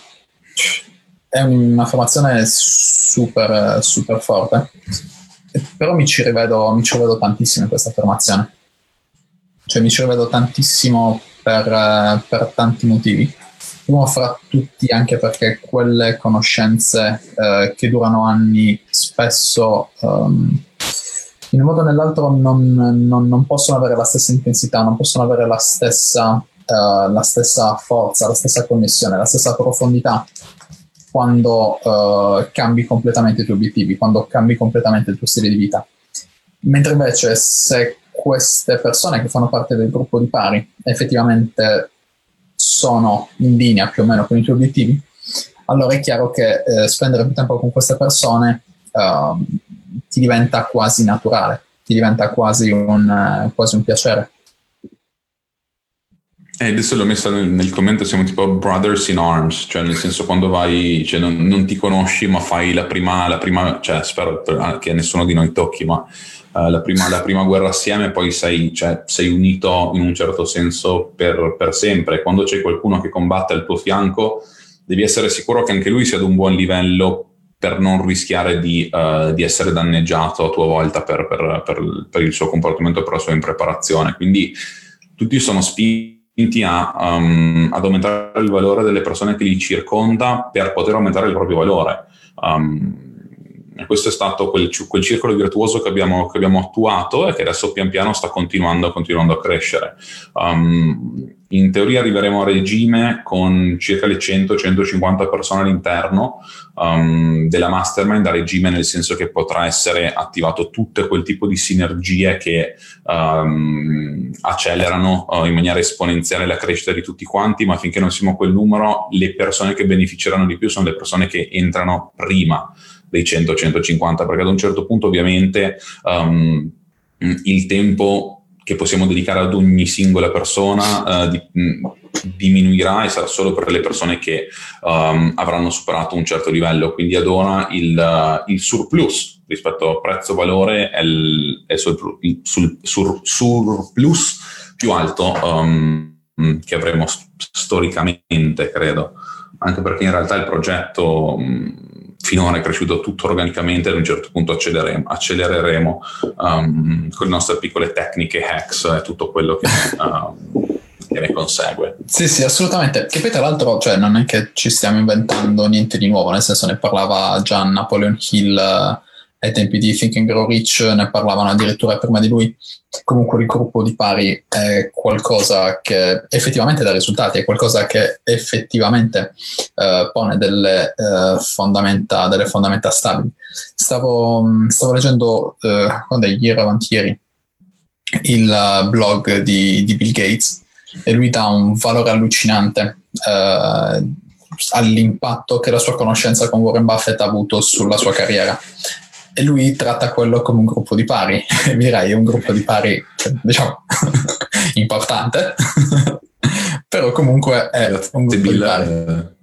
è un'affermazione super, super forte però mi ci, rivedo, mi ci rivedo tantissimo in questa affermazione. Cioè mi ci rivedo tantissimo per, per tanti motivi. Uno fra tutti anche perché quelle conoscenze eh, che durano anni spesso um, in un modo o nell'altro non, non, non, possono avere la stessa intensità, non possono avere la stessa, uh, la stessa forza, la stessa connessione, la stessa profondità quando uh, cambi completamente i tuoi obiettivi, quando cambi completamente il tuo stile di vita. Mentre invece se queste persone che fanno parte del gruppo di pari effettivamente sono in linea più o meno con i tuoi obiettivi, allora è chiaro che eh, spendere più tempo con queste persone uh, ti diventa quasi naturale, ti diventa quasi un, uh, quasi un piacere. E eh, adesso l'ho messa nel, nel, commento, siamo tipo brothers in arms, cioè nel senso quando vai, cioè non, non ti conosci ma fai la prima, la prima cioè spero che nessuno di noi tocchi, ma uh, la, prima, la, prima, guerra assieme poi sei, cioè, sei unito in un certo senso per, per, sempre. Quando c'è qualcuno che combatte al tuo fianco devi essere sicuro che anche lui sia ad un buon livello per non rischiare di, uh, di essere danneggiato a tua volta per, per, per il suo comportamento, per la sua impreparazione. Quindi tutti sono spinti a, um, ad aumentare il valore delle persone che li circonda per poter aumentare il proprio valore. Um, questo è stato quel, quel circolo virtuoso che abbiamo, che abbiamo, attuato e che adesso pian piano sta continuando, continuando a crescere. Um, in teoria arriveremo a regime con circa le 100-150 persone all'interno um, della mastermind, a regime nel senso che potrà essere attivato tutto quel tipo di sinergie che um, accelerano uh, in maniera esponenziale la crescita di tutti quanti, ma finché non siamo a quel numero, le persone che beneficeranno di più sono le persone che entrano prima dei 100-150, perché ad un certo punto ovviamente um, il tempo che possiamo dedicare ad ogni singola persona uh, di, mh, diminuirà e sarà solo per le persone che um, avranno superato un certo livello. Quindi ad ora il, uh, il surplus rispetto al prezzo-valore è, il, è sul, il sul, sur, surplus più alto um, che avremo storicamente, credo. Anche perché in realtà il progetto... Um, finora è cresciuto tutto organicamente, ad un certo punto accelereremo, accelereremo um, con le nostre piccole tecniche hacks e tutto quello che, um, che, ne consegue. Sì, sì, assolutamente. Che poi tra l'altro cioè, non è che ci stiamo inventando niente di nuovo, nel senso ne parlava già Napoleon Hill ai tempi di Think and Grow Rich ne parlavano addirittura prima di lui. Comunque il gruppo di pari è qualcosa che effettivamente dà risultati, è qualcosa che effettivamente eh, pone delle, eh, fondamenta, delle fondamenta stabili. Stavo, stavo leggendo, eh, quando è ieri avanti ieri, il blog di, di, Bill Gates e lui dà un valore allucinante eh, all'impatto che la sua conoscenza con Warren Buffett ha avuto sulla sua carriera e lui tratta quello come un gruppo di pari, direi un gruppo di pari, diciamo, importante. però comunque è un Bill,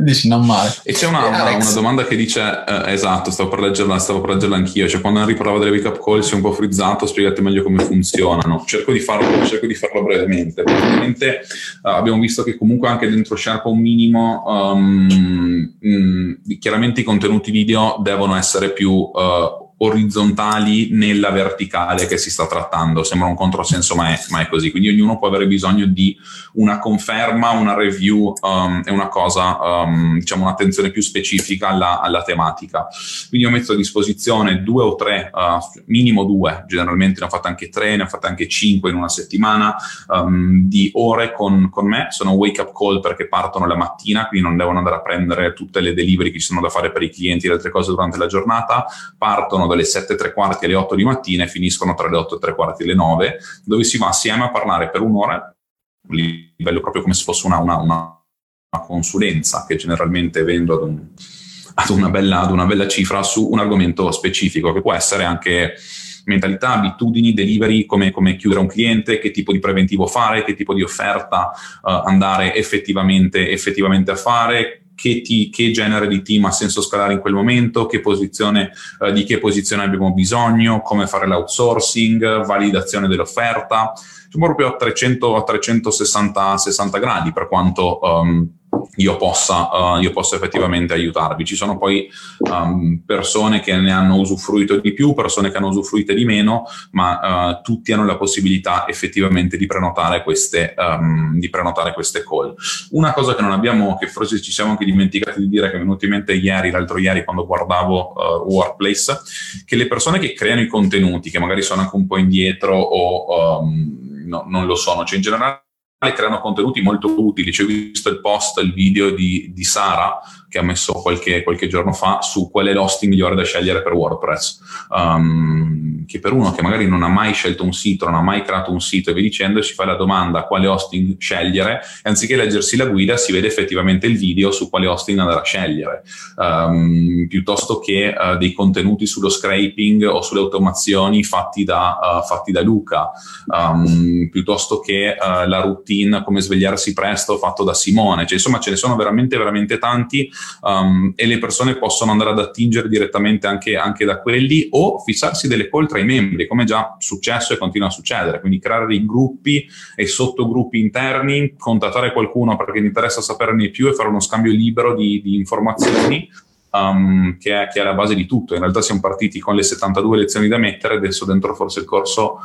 dici non male. E c'è una, una, una domanda che dice, eh, esatto, stavo per, leggerla, stavo per leggerla anch'io, cioè quando Henry parlava delle wake up call si è un po' frizzato, spiegate meglio come funzionano. Cerco di farlo, cerco di farlo brevemente. Praticamente uh, abbiamo visto che comunque anche dentro Sherpa un minimo, um, mh, chiaramente i contenuti video devono essere più uh, orizzontali nella verticale che si sta trattando. Sembra un controsenso, ma è, ma è così. Quindi ognuno può avere bisogno di una conferma, una review um, e una cosa, um, diciamo, un'attenzione più specifica alla, alla, tematica. Quindi ho messo a disposizione due o tre, uh, minimo due, generalmente ne ho fatte anche tre, ne ho fatte anche cinque in una settimana, um, di ore con, con me. Sono wake up call perché partono la mattina, quindi non devono andare a prendere tutte le delivery che ci sono da fare per i clienti e le altre cose durante la giornata. Partono dalle 7 e tre quarti alle 8 di mattina e finiscono tra le 8 e tre quarti e le 9, dove si va assieme a parlare per un'ora, a livello proprio come se fosse una, una, una consulenza che generalmente vendo ad, un, ad, una bella, ad una bella cifra su un argomento specifico, che può essere anche mentalità, abitudini, delivery, come, come, chiudere un cliente, che tipo di preventivo fare, che tipo di offerta uh, andare effettivamente, effettivamente, a fare, che, ti, che, genere di team ha senso scalare in quel momento, che posizione, eh, di che posizione abbiamo bisogno, come fare l'outsourcing, validazione dell'offerta, Siamo proprio a, 300, a 360 gradi per quanto um, io possa, uh, io possa, effettivamente aiutarvi. Ci sono poi um, persone che ne hanno usufruito di più, persone che hanno usufruito di meno, ma uh, tutti hanno la possibilità effettivamente di prenotare, queste, um, di prenotare queste call. Una cosa che non abbiamo, che forse ci siamo anche dimenticati di dire, che è venuto in mente ieri, l'altro ieri, quando guardavo uh, Workplace, che le persone che creano i contenuti, che magari sono anche un po' indietro o um, no, non lo sono, cioè in generale creano contenuti molto utili. Ci ho visto il post, il video di, di Sara che ha messo qualche, qualche, giorno fa su qual è l'hosting migliore da scegliere per WordPress. Um, che per uno che magari non ha mai scelto un sito, non ha mai creato un sito e via dicendo, si fa la domanda quale hosting scegliere e anziché leggersi la guida si vede effettivamente il video su quale hosting andare a scegliere, um, piuttosto che uh, dei contenuti sullo scraping o sulle automazioni fatti da, uh, fatti da Luca, um, piuttosto che uh, la routine come svegliarsi presto fatto da Simone. Cioè, insomma, ce ne sono veramente, veramente tanti um, e le persone possono andare ad attingere direttamente anche, anche, da quelli o fissarsi delle call tra i membri, come già successo e continua a succedere, quindi creare dei gruppi e sottogruppi interni, contattare qualcuno perché mi interessa saperne più e fare uno scambio libero di, di informazioni. Um, che, è, che, è, la base di tutto. In realtà siamo partiti con le 72 lezioni da mettere, adesso dentro forse il corso,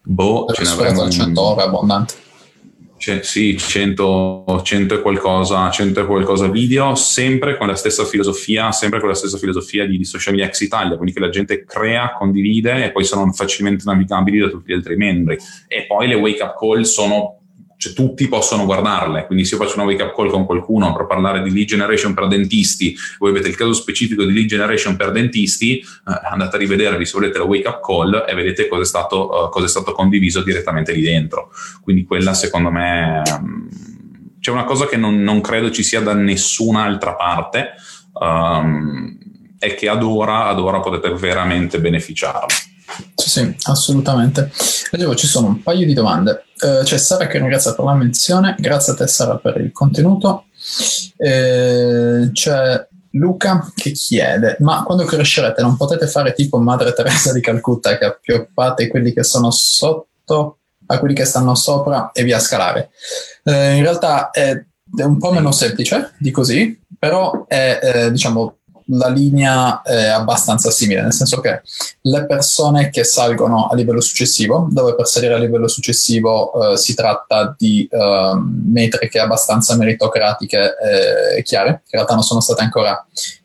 boh, ce ne avremo... 100 ore abbondante. Cioè, sì, 100, 100 e qualcosa, 100 qualcosa video, sempre con la stessa filosofia, sempre con la stessa filosofia di, di Social Media X Italia, quindi che la gente crea, condivide e poi sono facilmente navigabili da tutti gli altri membri. E poi le wake up call sono cioè tutti possono guardarle, quindi se io faccio una wake up call con qualcuno per parlare di lead generation per dentisti, voi avete il caso specifico di lead generation per dentisti, eh, andate a rivedervi se volete la wake up call e vedete cosa è stato, uh, cosa è stato condiviso direttamente lì dentro. Quindi quella secondo me um, c'è una cosa che non, non, credo ci sia da nessun'altra parte um, e che ad ora, ad ora potete veramente beneficiarne. Sì, sì, assolutamente. Leggevo, ci sono un paio di domande. Uh, c'è Sara che ringrazia per la menzione, grazie a te Sara per il contenuto. Uh, c'è Luca che chiede, ma quando crescerete non potete fare tipo Madre Teresa di Calcutta che appioppate quelli che sono sotto a quelli che stanno sopra e via scalare? Uh, in realtà è, è, un po' meno semplice di così, però è eh, diciamo la linea è abbastanza simile, nel senso che le persone che salgono a livello successivo, dove per salire a livello successivo eh, si tratta di eh, metriche abbastanza meritocratiche e chiare, che in realtà non sono state ancora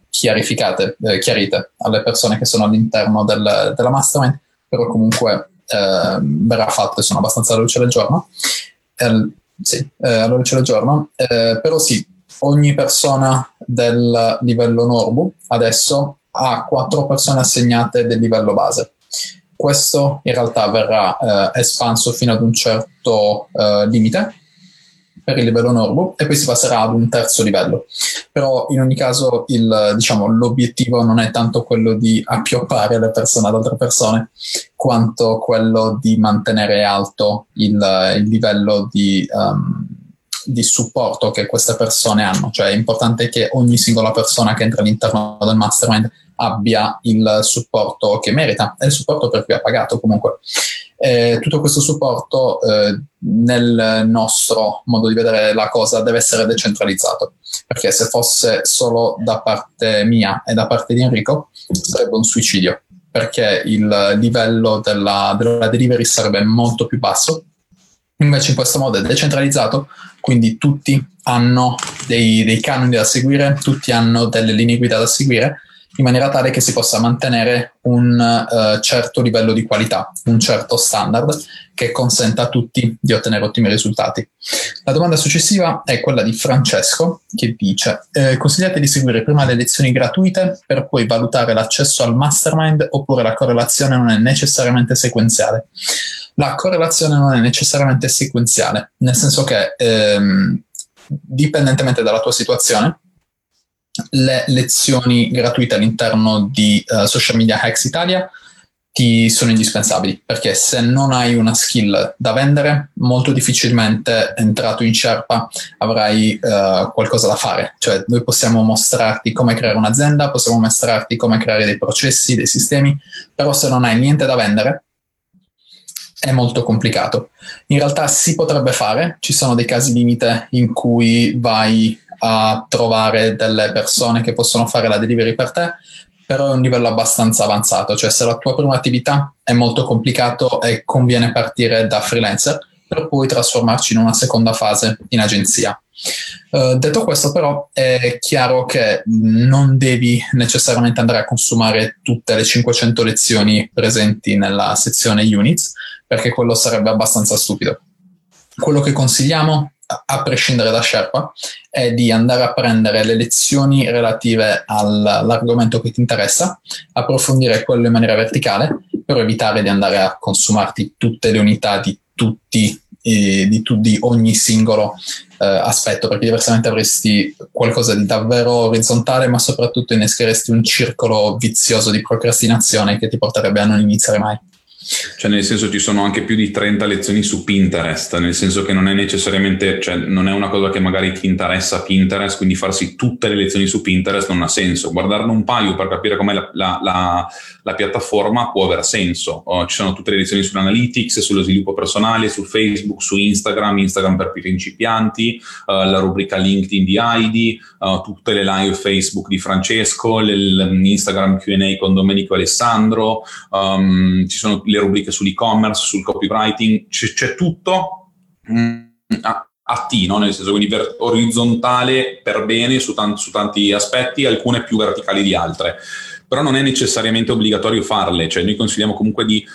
chiarificate, eh, chiarite alle persone che sono all'interno del, della mastermind, però comunque ehm, verrà fatto e sono abbastanza alla luce del giorno. sì, eh, alla luce del giorno, eh, però sì, ogni persona del livello Norbu adesso ha quattro persone assegnate del livello base. Questo in realtà verrà eh, espanso fino ad un certo eh, limite per il livello Norbu e poi si passerà ad un terzo livello. Però in ogni caso il, diciamo, l'obiettivo non è tanto quello di appioppare le persone ad altre persone, quanto quello di mantenere alto il, il livello di, um, di supporto che queste persone hanno. Cioè è importante che ogni singola persona che entra all'interno del mastermind abbia il supporto che merita e il supporto per cui ha pagato comunque. Eh, tutto questo supporto eh, nel nostro modo di vedere la cosa deve essere decentralizzato perché se fosse solo da parte mia e da parte di Enrico sarebbe un suicidio perché il livello della, della delivery sarebbe molto più basso invece in questo modo è decentralizzato quindi tutti hanno dei, dei canoni da seguire tutti hanno delle linee guida da seguire in maniera tale che si possa mantenere un uh, certo livello di qualità, un certo standard che consenta a tutti di ottenere ottimi risultati. La domanda successiva è quella di Francesco che dice eh, consigliate di seguire prima le lezioni gratuite per poi valutare l'accesso al mastermind oppure la correlazione non è necessariamente sequenziale. La correlazione non è necessariamente sequenziale, nel senso che ehm, dipendentemente dalla tua situazione, le lezioni gratuite all'interno di uh, Social Media Hacks Italia ti sono indispensabili perché se non hai una skill da vendere molto difficilmente entrato in Sherpa avrai uh, qualcosa da fare. Cioè noi possiamo mostrarti come creare un'azienda possiamo mostrarti come creare dei processi dei sistemi però se non hai niente da vendere è molto complicato. In realtà si potrebbe fare ci sono dei casi limite in cui vai a trovare delle persone che possono fare la delivery per te, però è un livello abbastanza avanzato, cioè se la tua prima attività è molto complicato e conviene partire da freelancer per poi trasformarci in una seconda fase in agenzia. Uh, detto questo, però, è chiaro che non devi necessariamente andare a consumare tutte le 500 lezioni presenti nella sezione units, perché quello sarebbe abbastanza stupido. Quello che consigliamo a prescindere da Sherpa, è di andare a prendere le lezioni relative all'argomento che ti interessa, approfondire quello in maniera verticale, per evitare di andare a consumarti tutte le unità di tutti eh, di, tu, di, ogni singolo eh, aspetto, perché diversamente avresti qualcosa di davvero orizzontale, ma soprattutto innescheresti un circolo vizioso di procrastinazione che ti porterebbe a non iniziare mai. Cioè, nel senso, ci sono anche più di 30 lezioni su Pinterest, nel senso che non è necessariamente, cioè, non è una cosa che magari ti interessa Pinterest, quindi farsi tutte le lezioni su Pinterest non ha senso. Guardarne un paio per capire com'è la, la, la, la piattaforma può aver senso. Oh, ci sono tutte le lezioni sull'analytics, sullo sviluppo personale, su Facebook, su Instagram, Instagram per principianti, uh, la rubrica LinkedIn di Heidi, uh, tutte le live Facebook di Francesco, l'Instagram Q&A con Domenico Alessandro, um, ci sono le rubriche sull'e-commerce, sul copywriting, c'è, c'è tutto mm, a, a T, no? nel senso quindi ver- orizzontale per bene su, tan- su tanti aspetti, alcune più verticali di altre. Però non è necessariamente obbligatorio farle, cioè noi consigliamo comunque di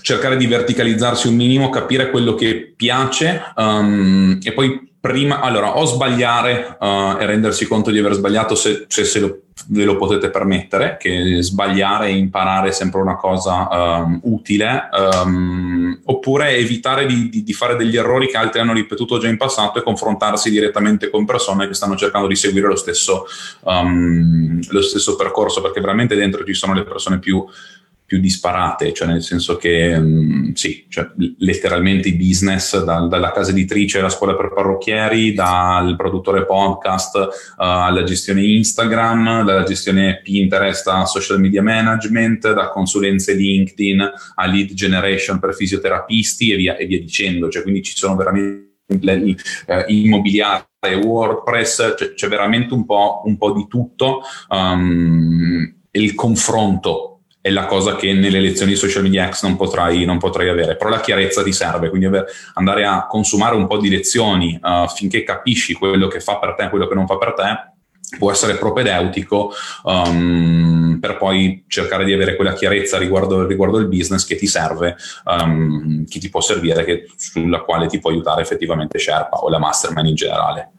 cercare di verticalizzarsi un minimo, capire quello che piace um, e poi prima, allora, o sbagliare uh, e rendersi conto di aver sbagliato se, se, se lo, ve lo potete permettere, che sbagliare e imparare è sempre una cosa um, utile, um, oppure evitare di, di, di, fare degli errori che altri hanno ripetuto già in passato e confrontarsi direttamente con persone che stanno cercando di seguire lo stesso, lo stesso percorso, perché veramente dentro ci sono le persone più più disparate, cioè nel senso che mh, mm, sì, cioè, letteralmente i business, da, dalla casa editrice alla scuola per parrucchieri, dal produttore podcast uh, alla gestione Instagram, dalla gestione Pinterest a social media management, da consulenze LinkedIn a lead generation per fisioterapisti e via, e via dicendo, cioè quindi ci sono veramente eh, immobiliare, WordPress, cioè, c'è veramente un po', un po di tutto. Um, il confronto è la cosa che nelle lezioni di social media X non potrai, non potrai avere, però la chiarezza ti serve, quindi andare a consumare un po' di lezioni uh, finché capisci quello che fa per te e quello che non fa per te, può essere propedeutico um, per poi cercare di avere quella chiarezza riguardo, riguardo il business che ti serve, um, che ti può servire, che, sulla quale ti può aiutare effettivamente Sherpa o la mastermind in generale.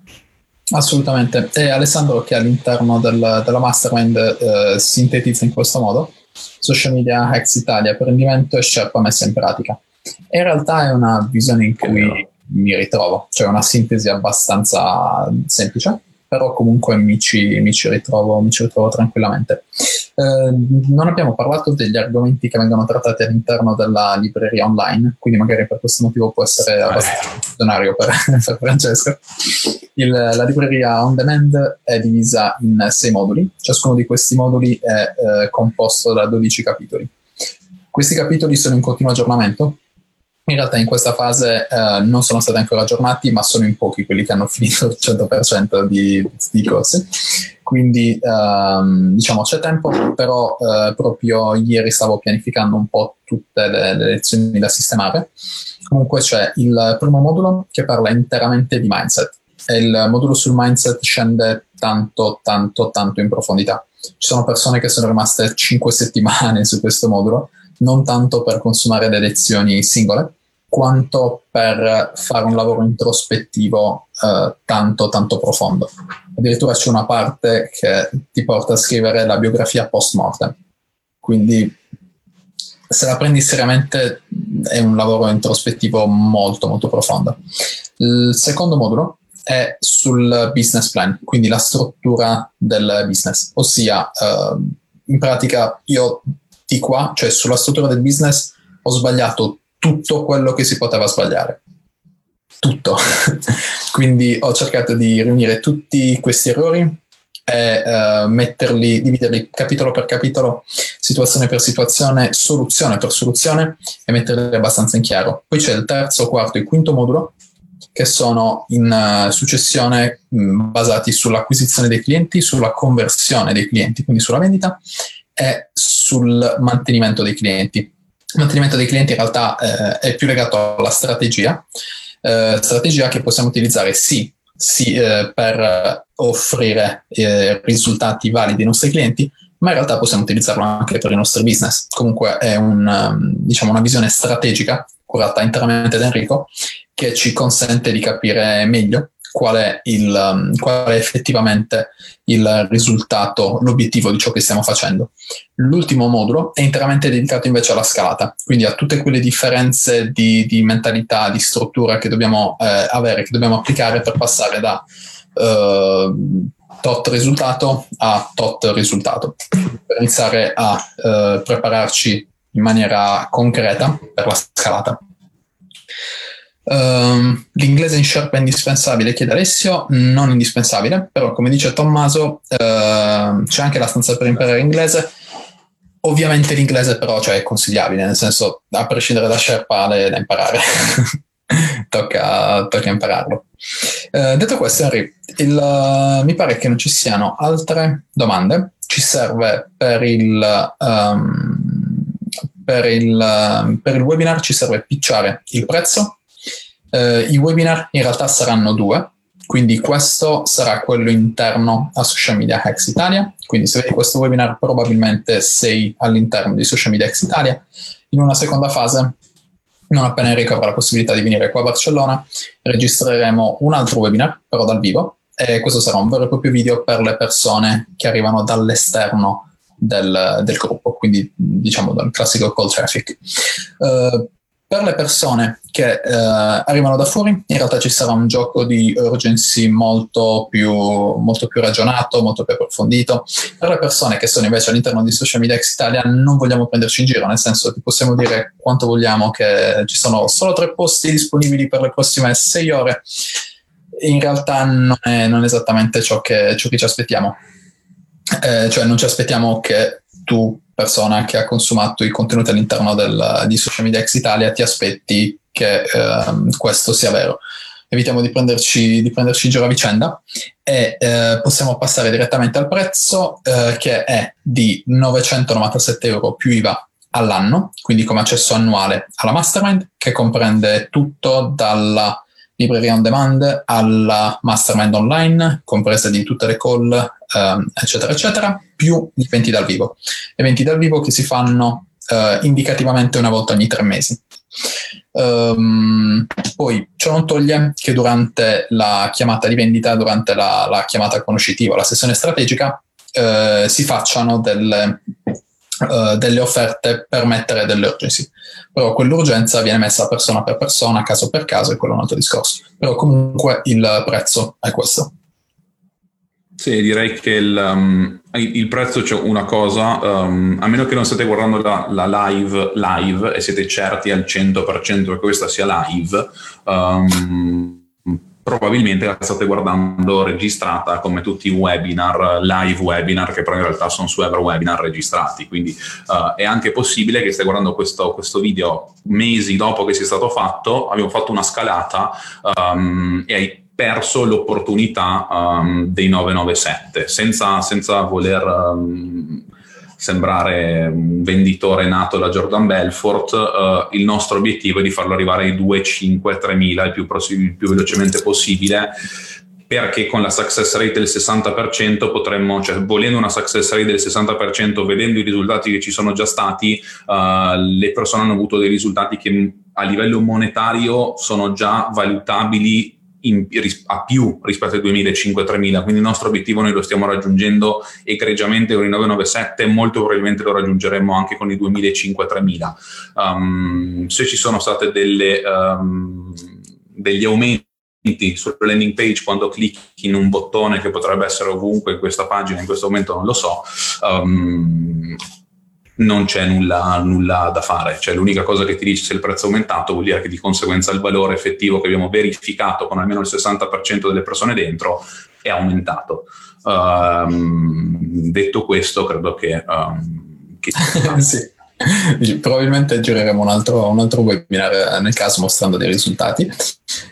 Assolutamente. E Alessandro che all'interno del, della mastermind eh, sintetizza in questo modo social media hacks Italia, apprendimento e Sherpa messa in pratica. E in realtà è una visione in cui mi ritrovo. Cioè una sintesi abbastanza semplice, però comunque mi ci, mi ci, ritrovo, mi ci ritrovo tranquillamente. Eh, non abbiamo parlato degli argomenti che vengono trattati all'interno della libreria online, quindi magari per questo motivo può essere abbastanza funzionario per, per Francesco. Il, la libreria on demand è divisa in sei moduli, ciascuno di questi moduli è eh, composto da 12 capitoli. Questi capitoli sono in continuo aggiornamento, in realtà in questa fase eh, non sono stati ancora aggiornati, ma sono in pochi quelli che hanno finito il 100% di, di corsi. Quindi ehm, diciamo c'è tempo, però eh, proprio ieri stavo pianificando un po' tutte le, le, lezioni da sistemare. Comunque c'è il primo modulo che parla interamente di mindset e il modulo sul mindset scende tanto, tanto, tanto in profondità. Ci sono persone che sono rimaste 5 settimane su questo modulo non tanto per consumare le lezioni singole, quanto per fare un lavoro introspettivo eh, tanto tanto profondo. Addirittura c'è una parte che ti porta a scrivere la biografia post mortem. Quindi se la prendi seriamente è un lavoro introspettivo molto molto profondo. Il secondo modulo è sul business plan, quindi la struttura del business, ossia eh, in pratica io di qua, cioè sulla struttura del business, ho sbagliato tutto quello che si poteva sbagliare. Tutto. Quindi ho cercato di riunire tutti questi errori e uh, metterli, dividerli capitolo per capitolo, situazione per situazione, soluzione per soluzione e metterli abbastanza in chiaro. Poi c'è il terzo, quarto e quinto modulo che sono in uh, successione mh, basati sull'acquisizione dei clienti, sulla conversione dei clienti, quindi sulla vendita e sul mantenimento dei clienti. Il mantenimento dei clienti in realtà eh, è più legato alla strategia, eh, strategia che possiamo utilizzare sì, sì eh, per offrire eh, risultati validi ai nostri clienti, ma in realtà possiamo utilizzarlo anche per il nostro business. Comunque è un, um, diciamo, una visione strategica curata interamente da Enrico che ci consente di capire meglio qual è, il, um, qual è effettivamente il risultato, l'obiettivo di ciò che stiamo facendo. L'ultimo modulo è interamente dedicato invece alla scalata, quindi a tutte quelle differenze di, di mentalità, di struttura che dobbiamo eh, avere, che dobbiamo applicare per passare da eh, tot risultato a tot risultato, per iniziare a eh, prepararci in maniera concreta per la scalata. Uh, l'inglese in Sharp è indispensabile, chiede Alessio, non indispensabile, però come dice Tommaso uh, c'è anche la stanza per imparare inglese. Ovviamente l'inglese però cioè, è consigliabile, nel senso a prescindere da Sherpa è da imparare, tocca, tocca, impararlo. Uh, detto questo Henry, il, mi pare che non ci siano altre domande, ci serve per il... Um, per il, per il webinar ci serve picciare il prezzo eh, I webinar in realtà saranno due, quindi questo sarà quello interno a Social Media Hacks Italia. Quindi se vedi questo webinar probabilmente sei all'interno di Social Media Hacks Italia. In una seconda fase, non appena Enrico avrà la possibilità di venire qua a Barcellona, registreremo un altro webinar, però dal vivo, e questo sarà un vero e proprio video per le persone che arrivano dall'esterno del, del gruppo, quindi diciamo dal classico call traffic. Uh, per le persone che eh, arrivano da fuori, in realtà ci sarà un gioco di urgency molto più, molto più ragionato, molto più approfondito. Per le persone che sono invece all'interno di Social Media X Italia, non vogliamo prenderci in giro, nel senso che possiamo dire quanto vogliamo che ci sono solo tre posti disponibili per le prossime sei ore. In realtà non è, non è esattamente ciò che, ciò che ci aspettiamo. Eh, cioè non ci aspettiamo che tu persona che ha consumato i contenuti all'interno del, di Social Media Ex Italia ti aspetti che eh, questo sia vero. Evitiamo di prenderci, di prenderci giro a vicenda e eh, possiamo passare direttamente al prezzo eh, che è di 997 euro più IVA all'anno, quindi come accesso annuale alla Mastermind che comprende tutto dalla libreria on demand alla mastermind online, compresa di tutte le call, ehm, eccetera, eccetera, più gli eventi dal vivo. Eventi dal vivo che si fanno eh, indicativamente una volta ogni tre mesi. Um, poi ciò non toglie che durante la chiamata di vendita, durante la, la chiamata conoscitiva, la sessione strategica, eh, si facciano delle, uh, delle offerte per mettere delle urgency. Però quell'urgenza viene messa persona per persona, caso per caso, e quello è un altro discorso. Però comunque il prezzo è questo. Sì, direi che il, um, il prezzo c'è una cosa, um, a meno che non state guardando la, la, live live e siete certi al 100% che questa sia live, um, probabilmente la state guardando registrata come tutti i webinar, live webinar, che però in realtà sono su Ever Webinar registrati. Quindi uh, è anche possibile che stai guardando questo, questo, video mesi dopo che sia stato fatto, abbiamo fatto una scalata um, e hai perso l'opportunità um, dei 997 senza, senza voler um, sembrare un venditore nato da Jordan Belfort, uh, il nostro obiettivo è di farlo arrivare ai 2, 5, 3000 il più, il più velocemente possibile perché con la success rate del 60% potremmo, cioè volendo una success rate del 60%, vedendo i risultati che ci sono già stati, uh, le persone hanno avuto dei risultati che a livello monetario sono già valutabili in, a più rispetto ai 2005-3000, quindi il nostro obiettivo noi lo stiamo raggiungendo egregiamente con i 997, molto probabilmente lo raggiungeremo anche con i 2005-3000. Um, se ci sono state delle, um, degli aumenti sulla landing page quando clicchi in un bottone che potrebbe essere ovunque in questa pagina, in questo momento non lo so, um, non c'è nulla, nulla, da fare. Cioè, l'unica cosa che ti dice se il prezzo è aumentato vuol dire che di conseguenza il valore effettivo che abbiamo verificato con almeno il 60% delle persone dentro è aumentato. Um, detto questo, credo che... Um, che sì. Probabilmente gireremo un altro, un altro, webinar nel caso mostrando dei risultati.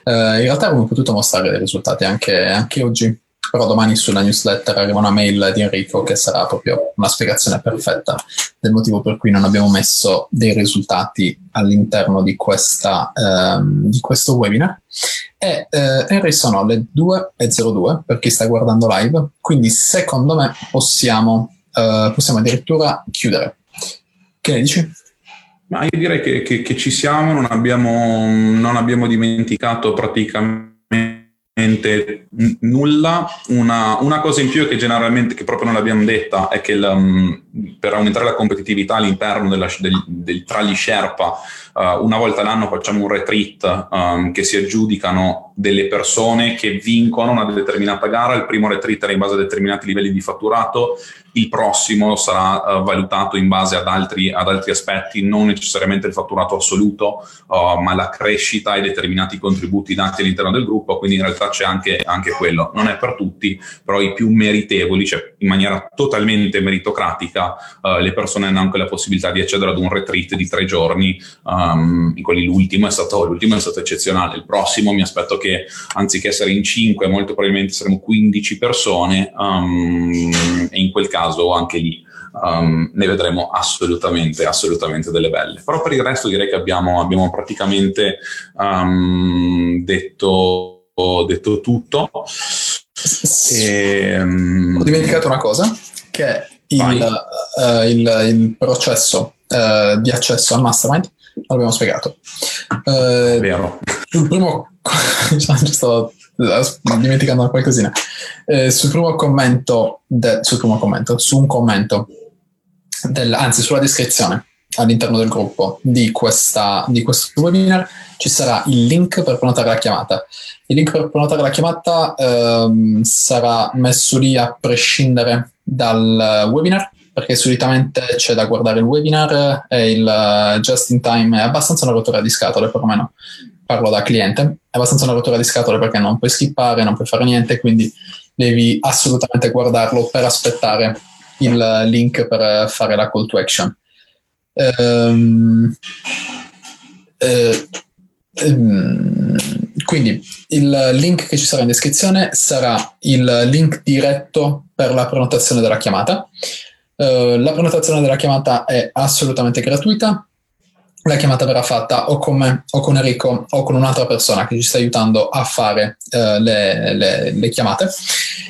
Uh, in realtà avremmo potuto mostrare dei risultati anche, anche oggi però domani sulla newsletter arriva una mail di Enrico che sarà proprio una spiegazione perfetta del motivo per cui non abbiamo messo dei risultati all'interno di, questa, ehm, di questo webinar. E eh, sono le 2.02 per chi sta guardando live, quindi secondo me possiamo, eh, possiamo addirittura chiudere. Che ne dici? Ma io direi che, che, che ci siamo, non abbiamo, non abbiamo dimenticato praticamente nulla. Una, una, cosa in più che generalmente, che proprio non l'abbiamo detta, è che il, um, per aumentare la competitività all'interno della, del, del, tra gli Sherpa, uh, una volta l'anno facciamo un retreat um, che si aggiudicano delle persone che vincono una determinata gara. Il primo retreat era in base a determinati livelli di fatturato, il prossimo sarà uh, valutato in base ad altri, ad altri, aspetti, non necessariamente il fatturato assoluto, uh, ma la crescita e determinati contributi dati all'interno del gruppo, quindi in realtà c'è anche, anche quello. Non è per tutti, però i più meritevoli, cioè in maniera totalmente meritocratica, uh, le persone hanno anche la possibilità di accedere ad un retreat di tre giorni, um, in quelli l'ultimo è, stato, l'ultimo è stato eccezionale, il prossimo mi aspetto che anziché essere in cinque, molto probabilmente saremo 15 persone um, e in quel caso anche lì um, ne vedremo assolutamente, assolutamente delle belle. Però per il resto direi che abbiamo, abbiamo praticamente detto, detto, tutto. E, Ho dimenticato una cosa, che il, uh, il, il processo uh, di accesso al mastermind l'abbiamo spiegato. Uh, Vero. Il primo, stavo dimenticando qualcosina. Eh, sul primo commento, de, sul primo commento, su un commento, del, anzi sulla descrizione all'interno del gruppo di, questa, di questo webinar ci sarà il link per prenotare la chiamata. Il link per prenotare la chiamata ehm, sarà messo lì a prescindere dal webinar perché solitamente c'è da guardare il webinar e il just in time è abbastanza una rottura di scatole perlomeno parlo da cliente, è abbastanza una rottura di scatole perché non puoi skippare, non puoi fare niente, quindi devi assolutamente guardarlo per aspettare il link per fare la call to action. Ehm, eh, ehm, quindi il link che ci sarà in descrizione sarà il link diretto per la prenotazione della chiamata. Uh, la prenotazione della chiamata è assolutamente gratuita, la chiamata verrà fatta o con me o con Enrico o con un'altra persona che ci sta aiutando a fare uh, le, le, le, chiamate.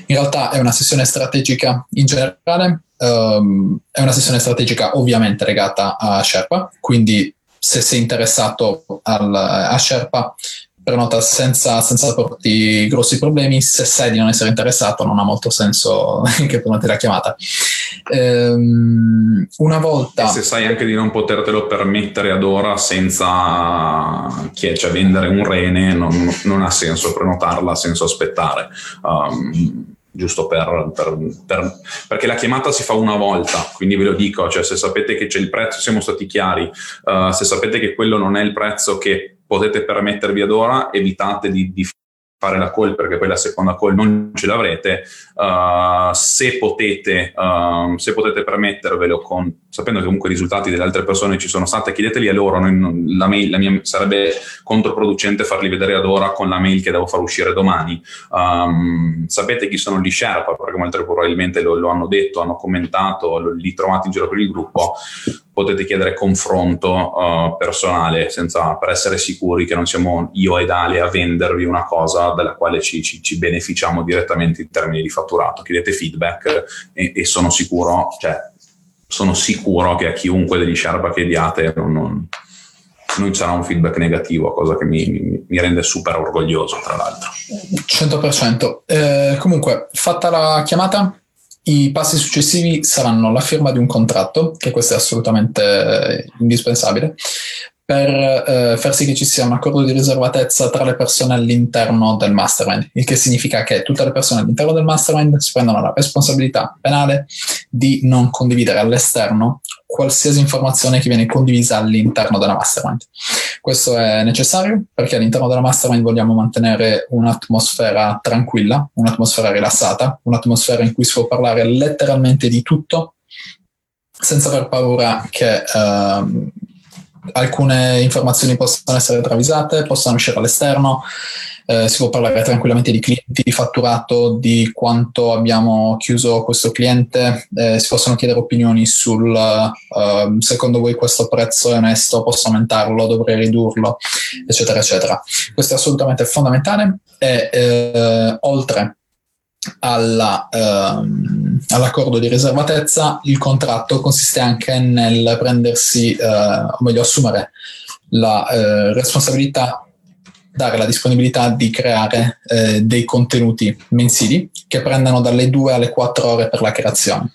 In realtà è una sessione strategica in generale, um, è una sessione strategica ovviamente legata a Sherpa, quindi se sei interessato al, a Sherpa prenota senza, senza porti grossi problemi, se sai di non essere interessato non ha molto senso che prenoti la chiamata. Ehm, una volta... E se sai anche di non potertelo permettere ad ora senza chiedere, a vendere un rene, non, non, ha senso prenotarla, ha senso aspettare. Um, giusto per, per, per, perché la chiamata si fa una volta, quindi ve lo dico, cioè se sapete che c'è il prezzo, siamo stati chiari, uh, se sapete che quello non è il prezzo che potete permettervi ad ora, evitate di, di fare la call perché poi la seconda call non ce l'avrete, uh, se, potete, uh, se potete permettervelo con, sapendo che comunque i risultati delle altre persone ci sono stati, chiedeteli a loro, non, la, mail, la mia, sarebbe controproducente farli vedere ad ora con la mail che devo far uscire domani. Um, sapete chi sono gli Sherpa, perché molti probabilmente lo, lo hanno detto, hanno commentato, lo, li trovate in giro per il gruppo potete chiedere confronto uh, personale senza, per essere sicuri che non siamo io ed Ale a vendervi una cosa dalla quale ci, ci, ci beneficiamo direttamente in termini di fatturato. Chiedete feedback e, e sono sicuro, cioè, sono sicuro che a chiunque degli Sherpa che diate non, non, non sarà un feedback negativo, cosa che mi, mi, mi, rende super orgoglioso, tra l'altro. 100%. Eh, comunque, fatta la chiamata, i passi successivi saranno la firma di un contratto, che questo è assolutamente eh, indispensabile, per eh, far sì che ci sia un accordo di riservatezza tra le persone all'interno del mastermind, il che significa che tutte le persone all'interno del mastermind si prendono la responsabilità penale di non condividere all'esterno qualsiasi informazione che viene condivisa all'interno della mastermind. Questo è necessario perché all'interno della mastermind vogliamo mantenere un'atmosfera tranquilla, un'atmosfera rilassata, un'atmosfera in cui si può parlare letteralmente di tutto senza aver paura che uh, alcune informazioni possano essere travisate, possano uscire all'esterno, eh, si può parlare tranquillamente di clienti, di fatturato, di quanto abbiamo chiuso questo cliente, eh, si possono chiedere opinioni sul uh, secondo voi questo prezzo è onesto, posso aumentarlo, dovrei ridurlo, eccetera, eccetera. Questo è assolutamente fondamentale e eh, oltre alla, ehm, all'accordo di riservatezza, il contratto consiste anche nel prendersi, eh, o meglio, assumere la eh, responsabilità dare la disponibilità di creare eh, dei contenuti mensili che prendano dalle 2 alle 4 ore per la creazione.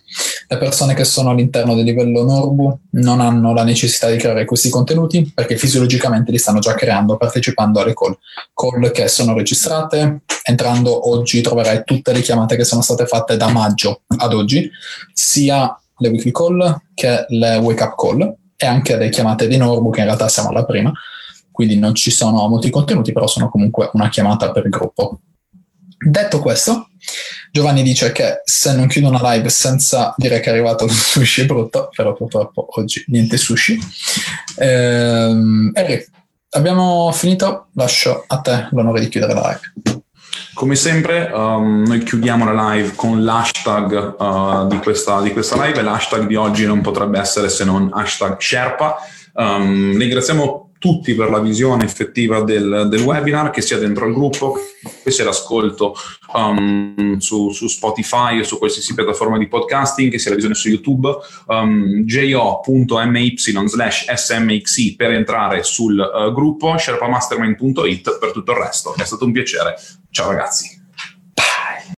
Le persone che sono all'interno del livello Norbu non hanno la necessità di creare questi contenuti perché fisiologicamente li stanno già creando partecipando alle call. Call che sono registrate, entrando oggi troverai tutte le chiamate che sono state fatte da maggio ad oggi, sia le weekly call che le wake up call e anche le chiamate di Norbu che in realtà siamo alla prima quindi non ci sono molti contenuti, però sono comunque una chiamata per gruppo. Detto questo, Giovanni dice che se non chiudo una live senza dire che è arrivato il sushi brutto, però purtroppo oggi niente sushi. Ehm, abbiamo finito, lascio a te l'onore di chiudere la live. Come sempre, um, noi chiudiamo la live con l'hashtag uh, di, questa, di, questa, live e l'hashtag di oggi non potrebbe essere se non hashtag Sherpa. Um, ringraziamo tutti per la visione effettiva del, del, webinar, che sia dentro al gruppo, che sia l'ascolto um, su, su, Spotify o su qualsiasi piattaforma di podcasting, che sia la visione su YouTube, um, jo.my slash smxi per entrare sul uh, gruppo, sherpamastermind.it per tutto il resto. È stato un piacere. Ciao ragazzi.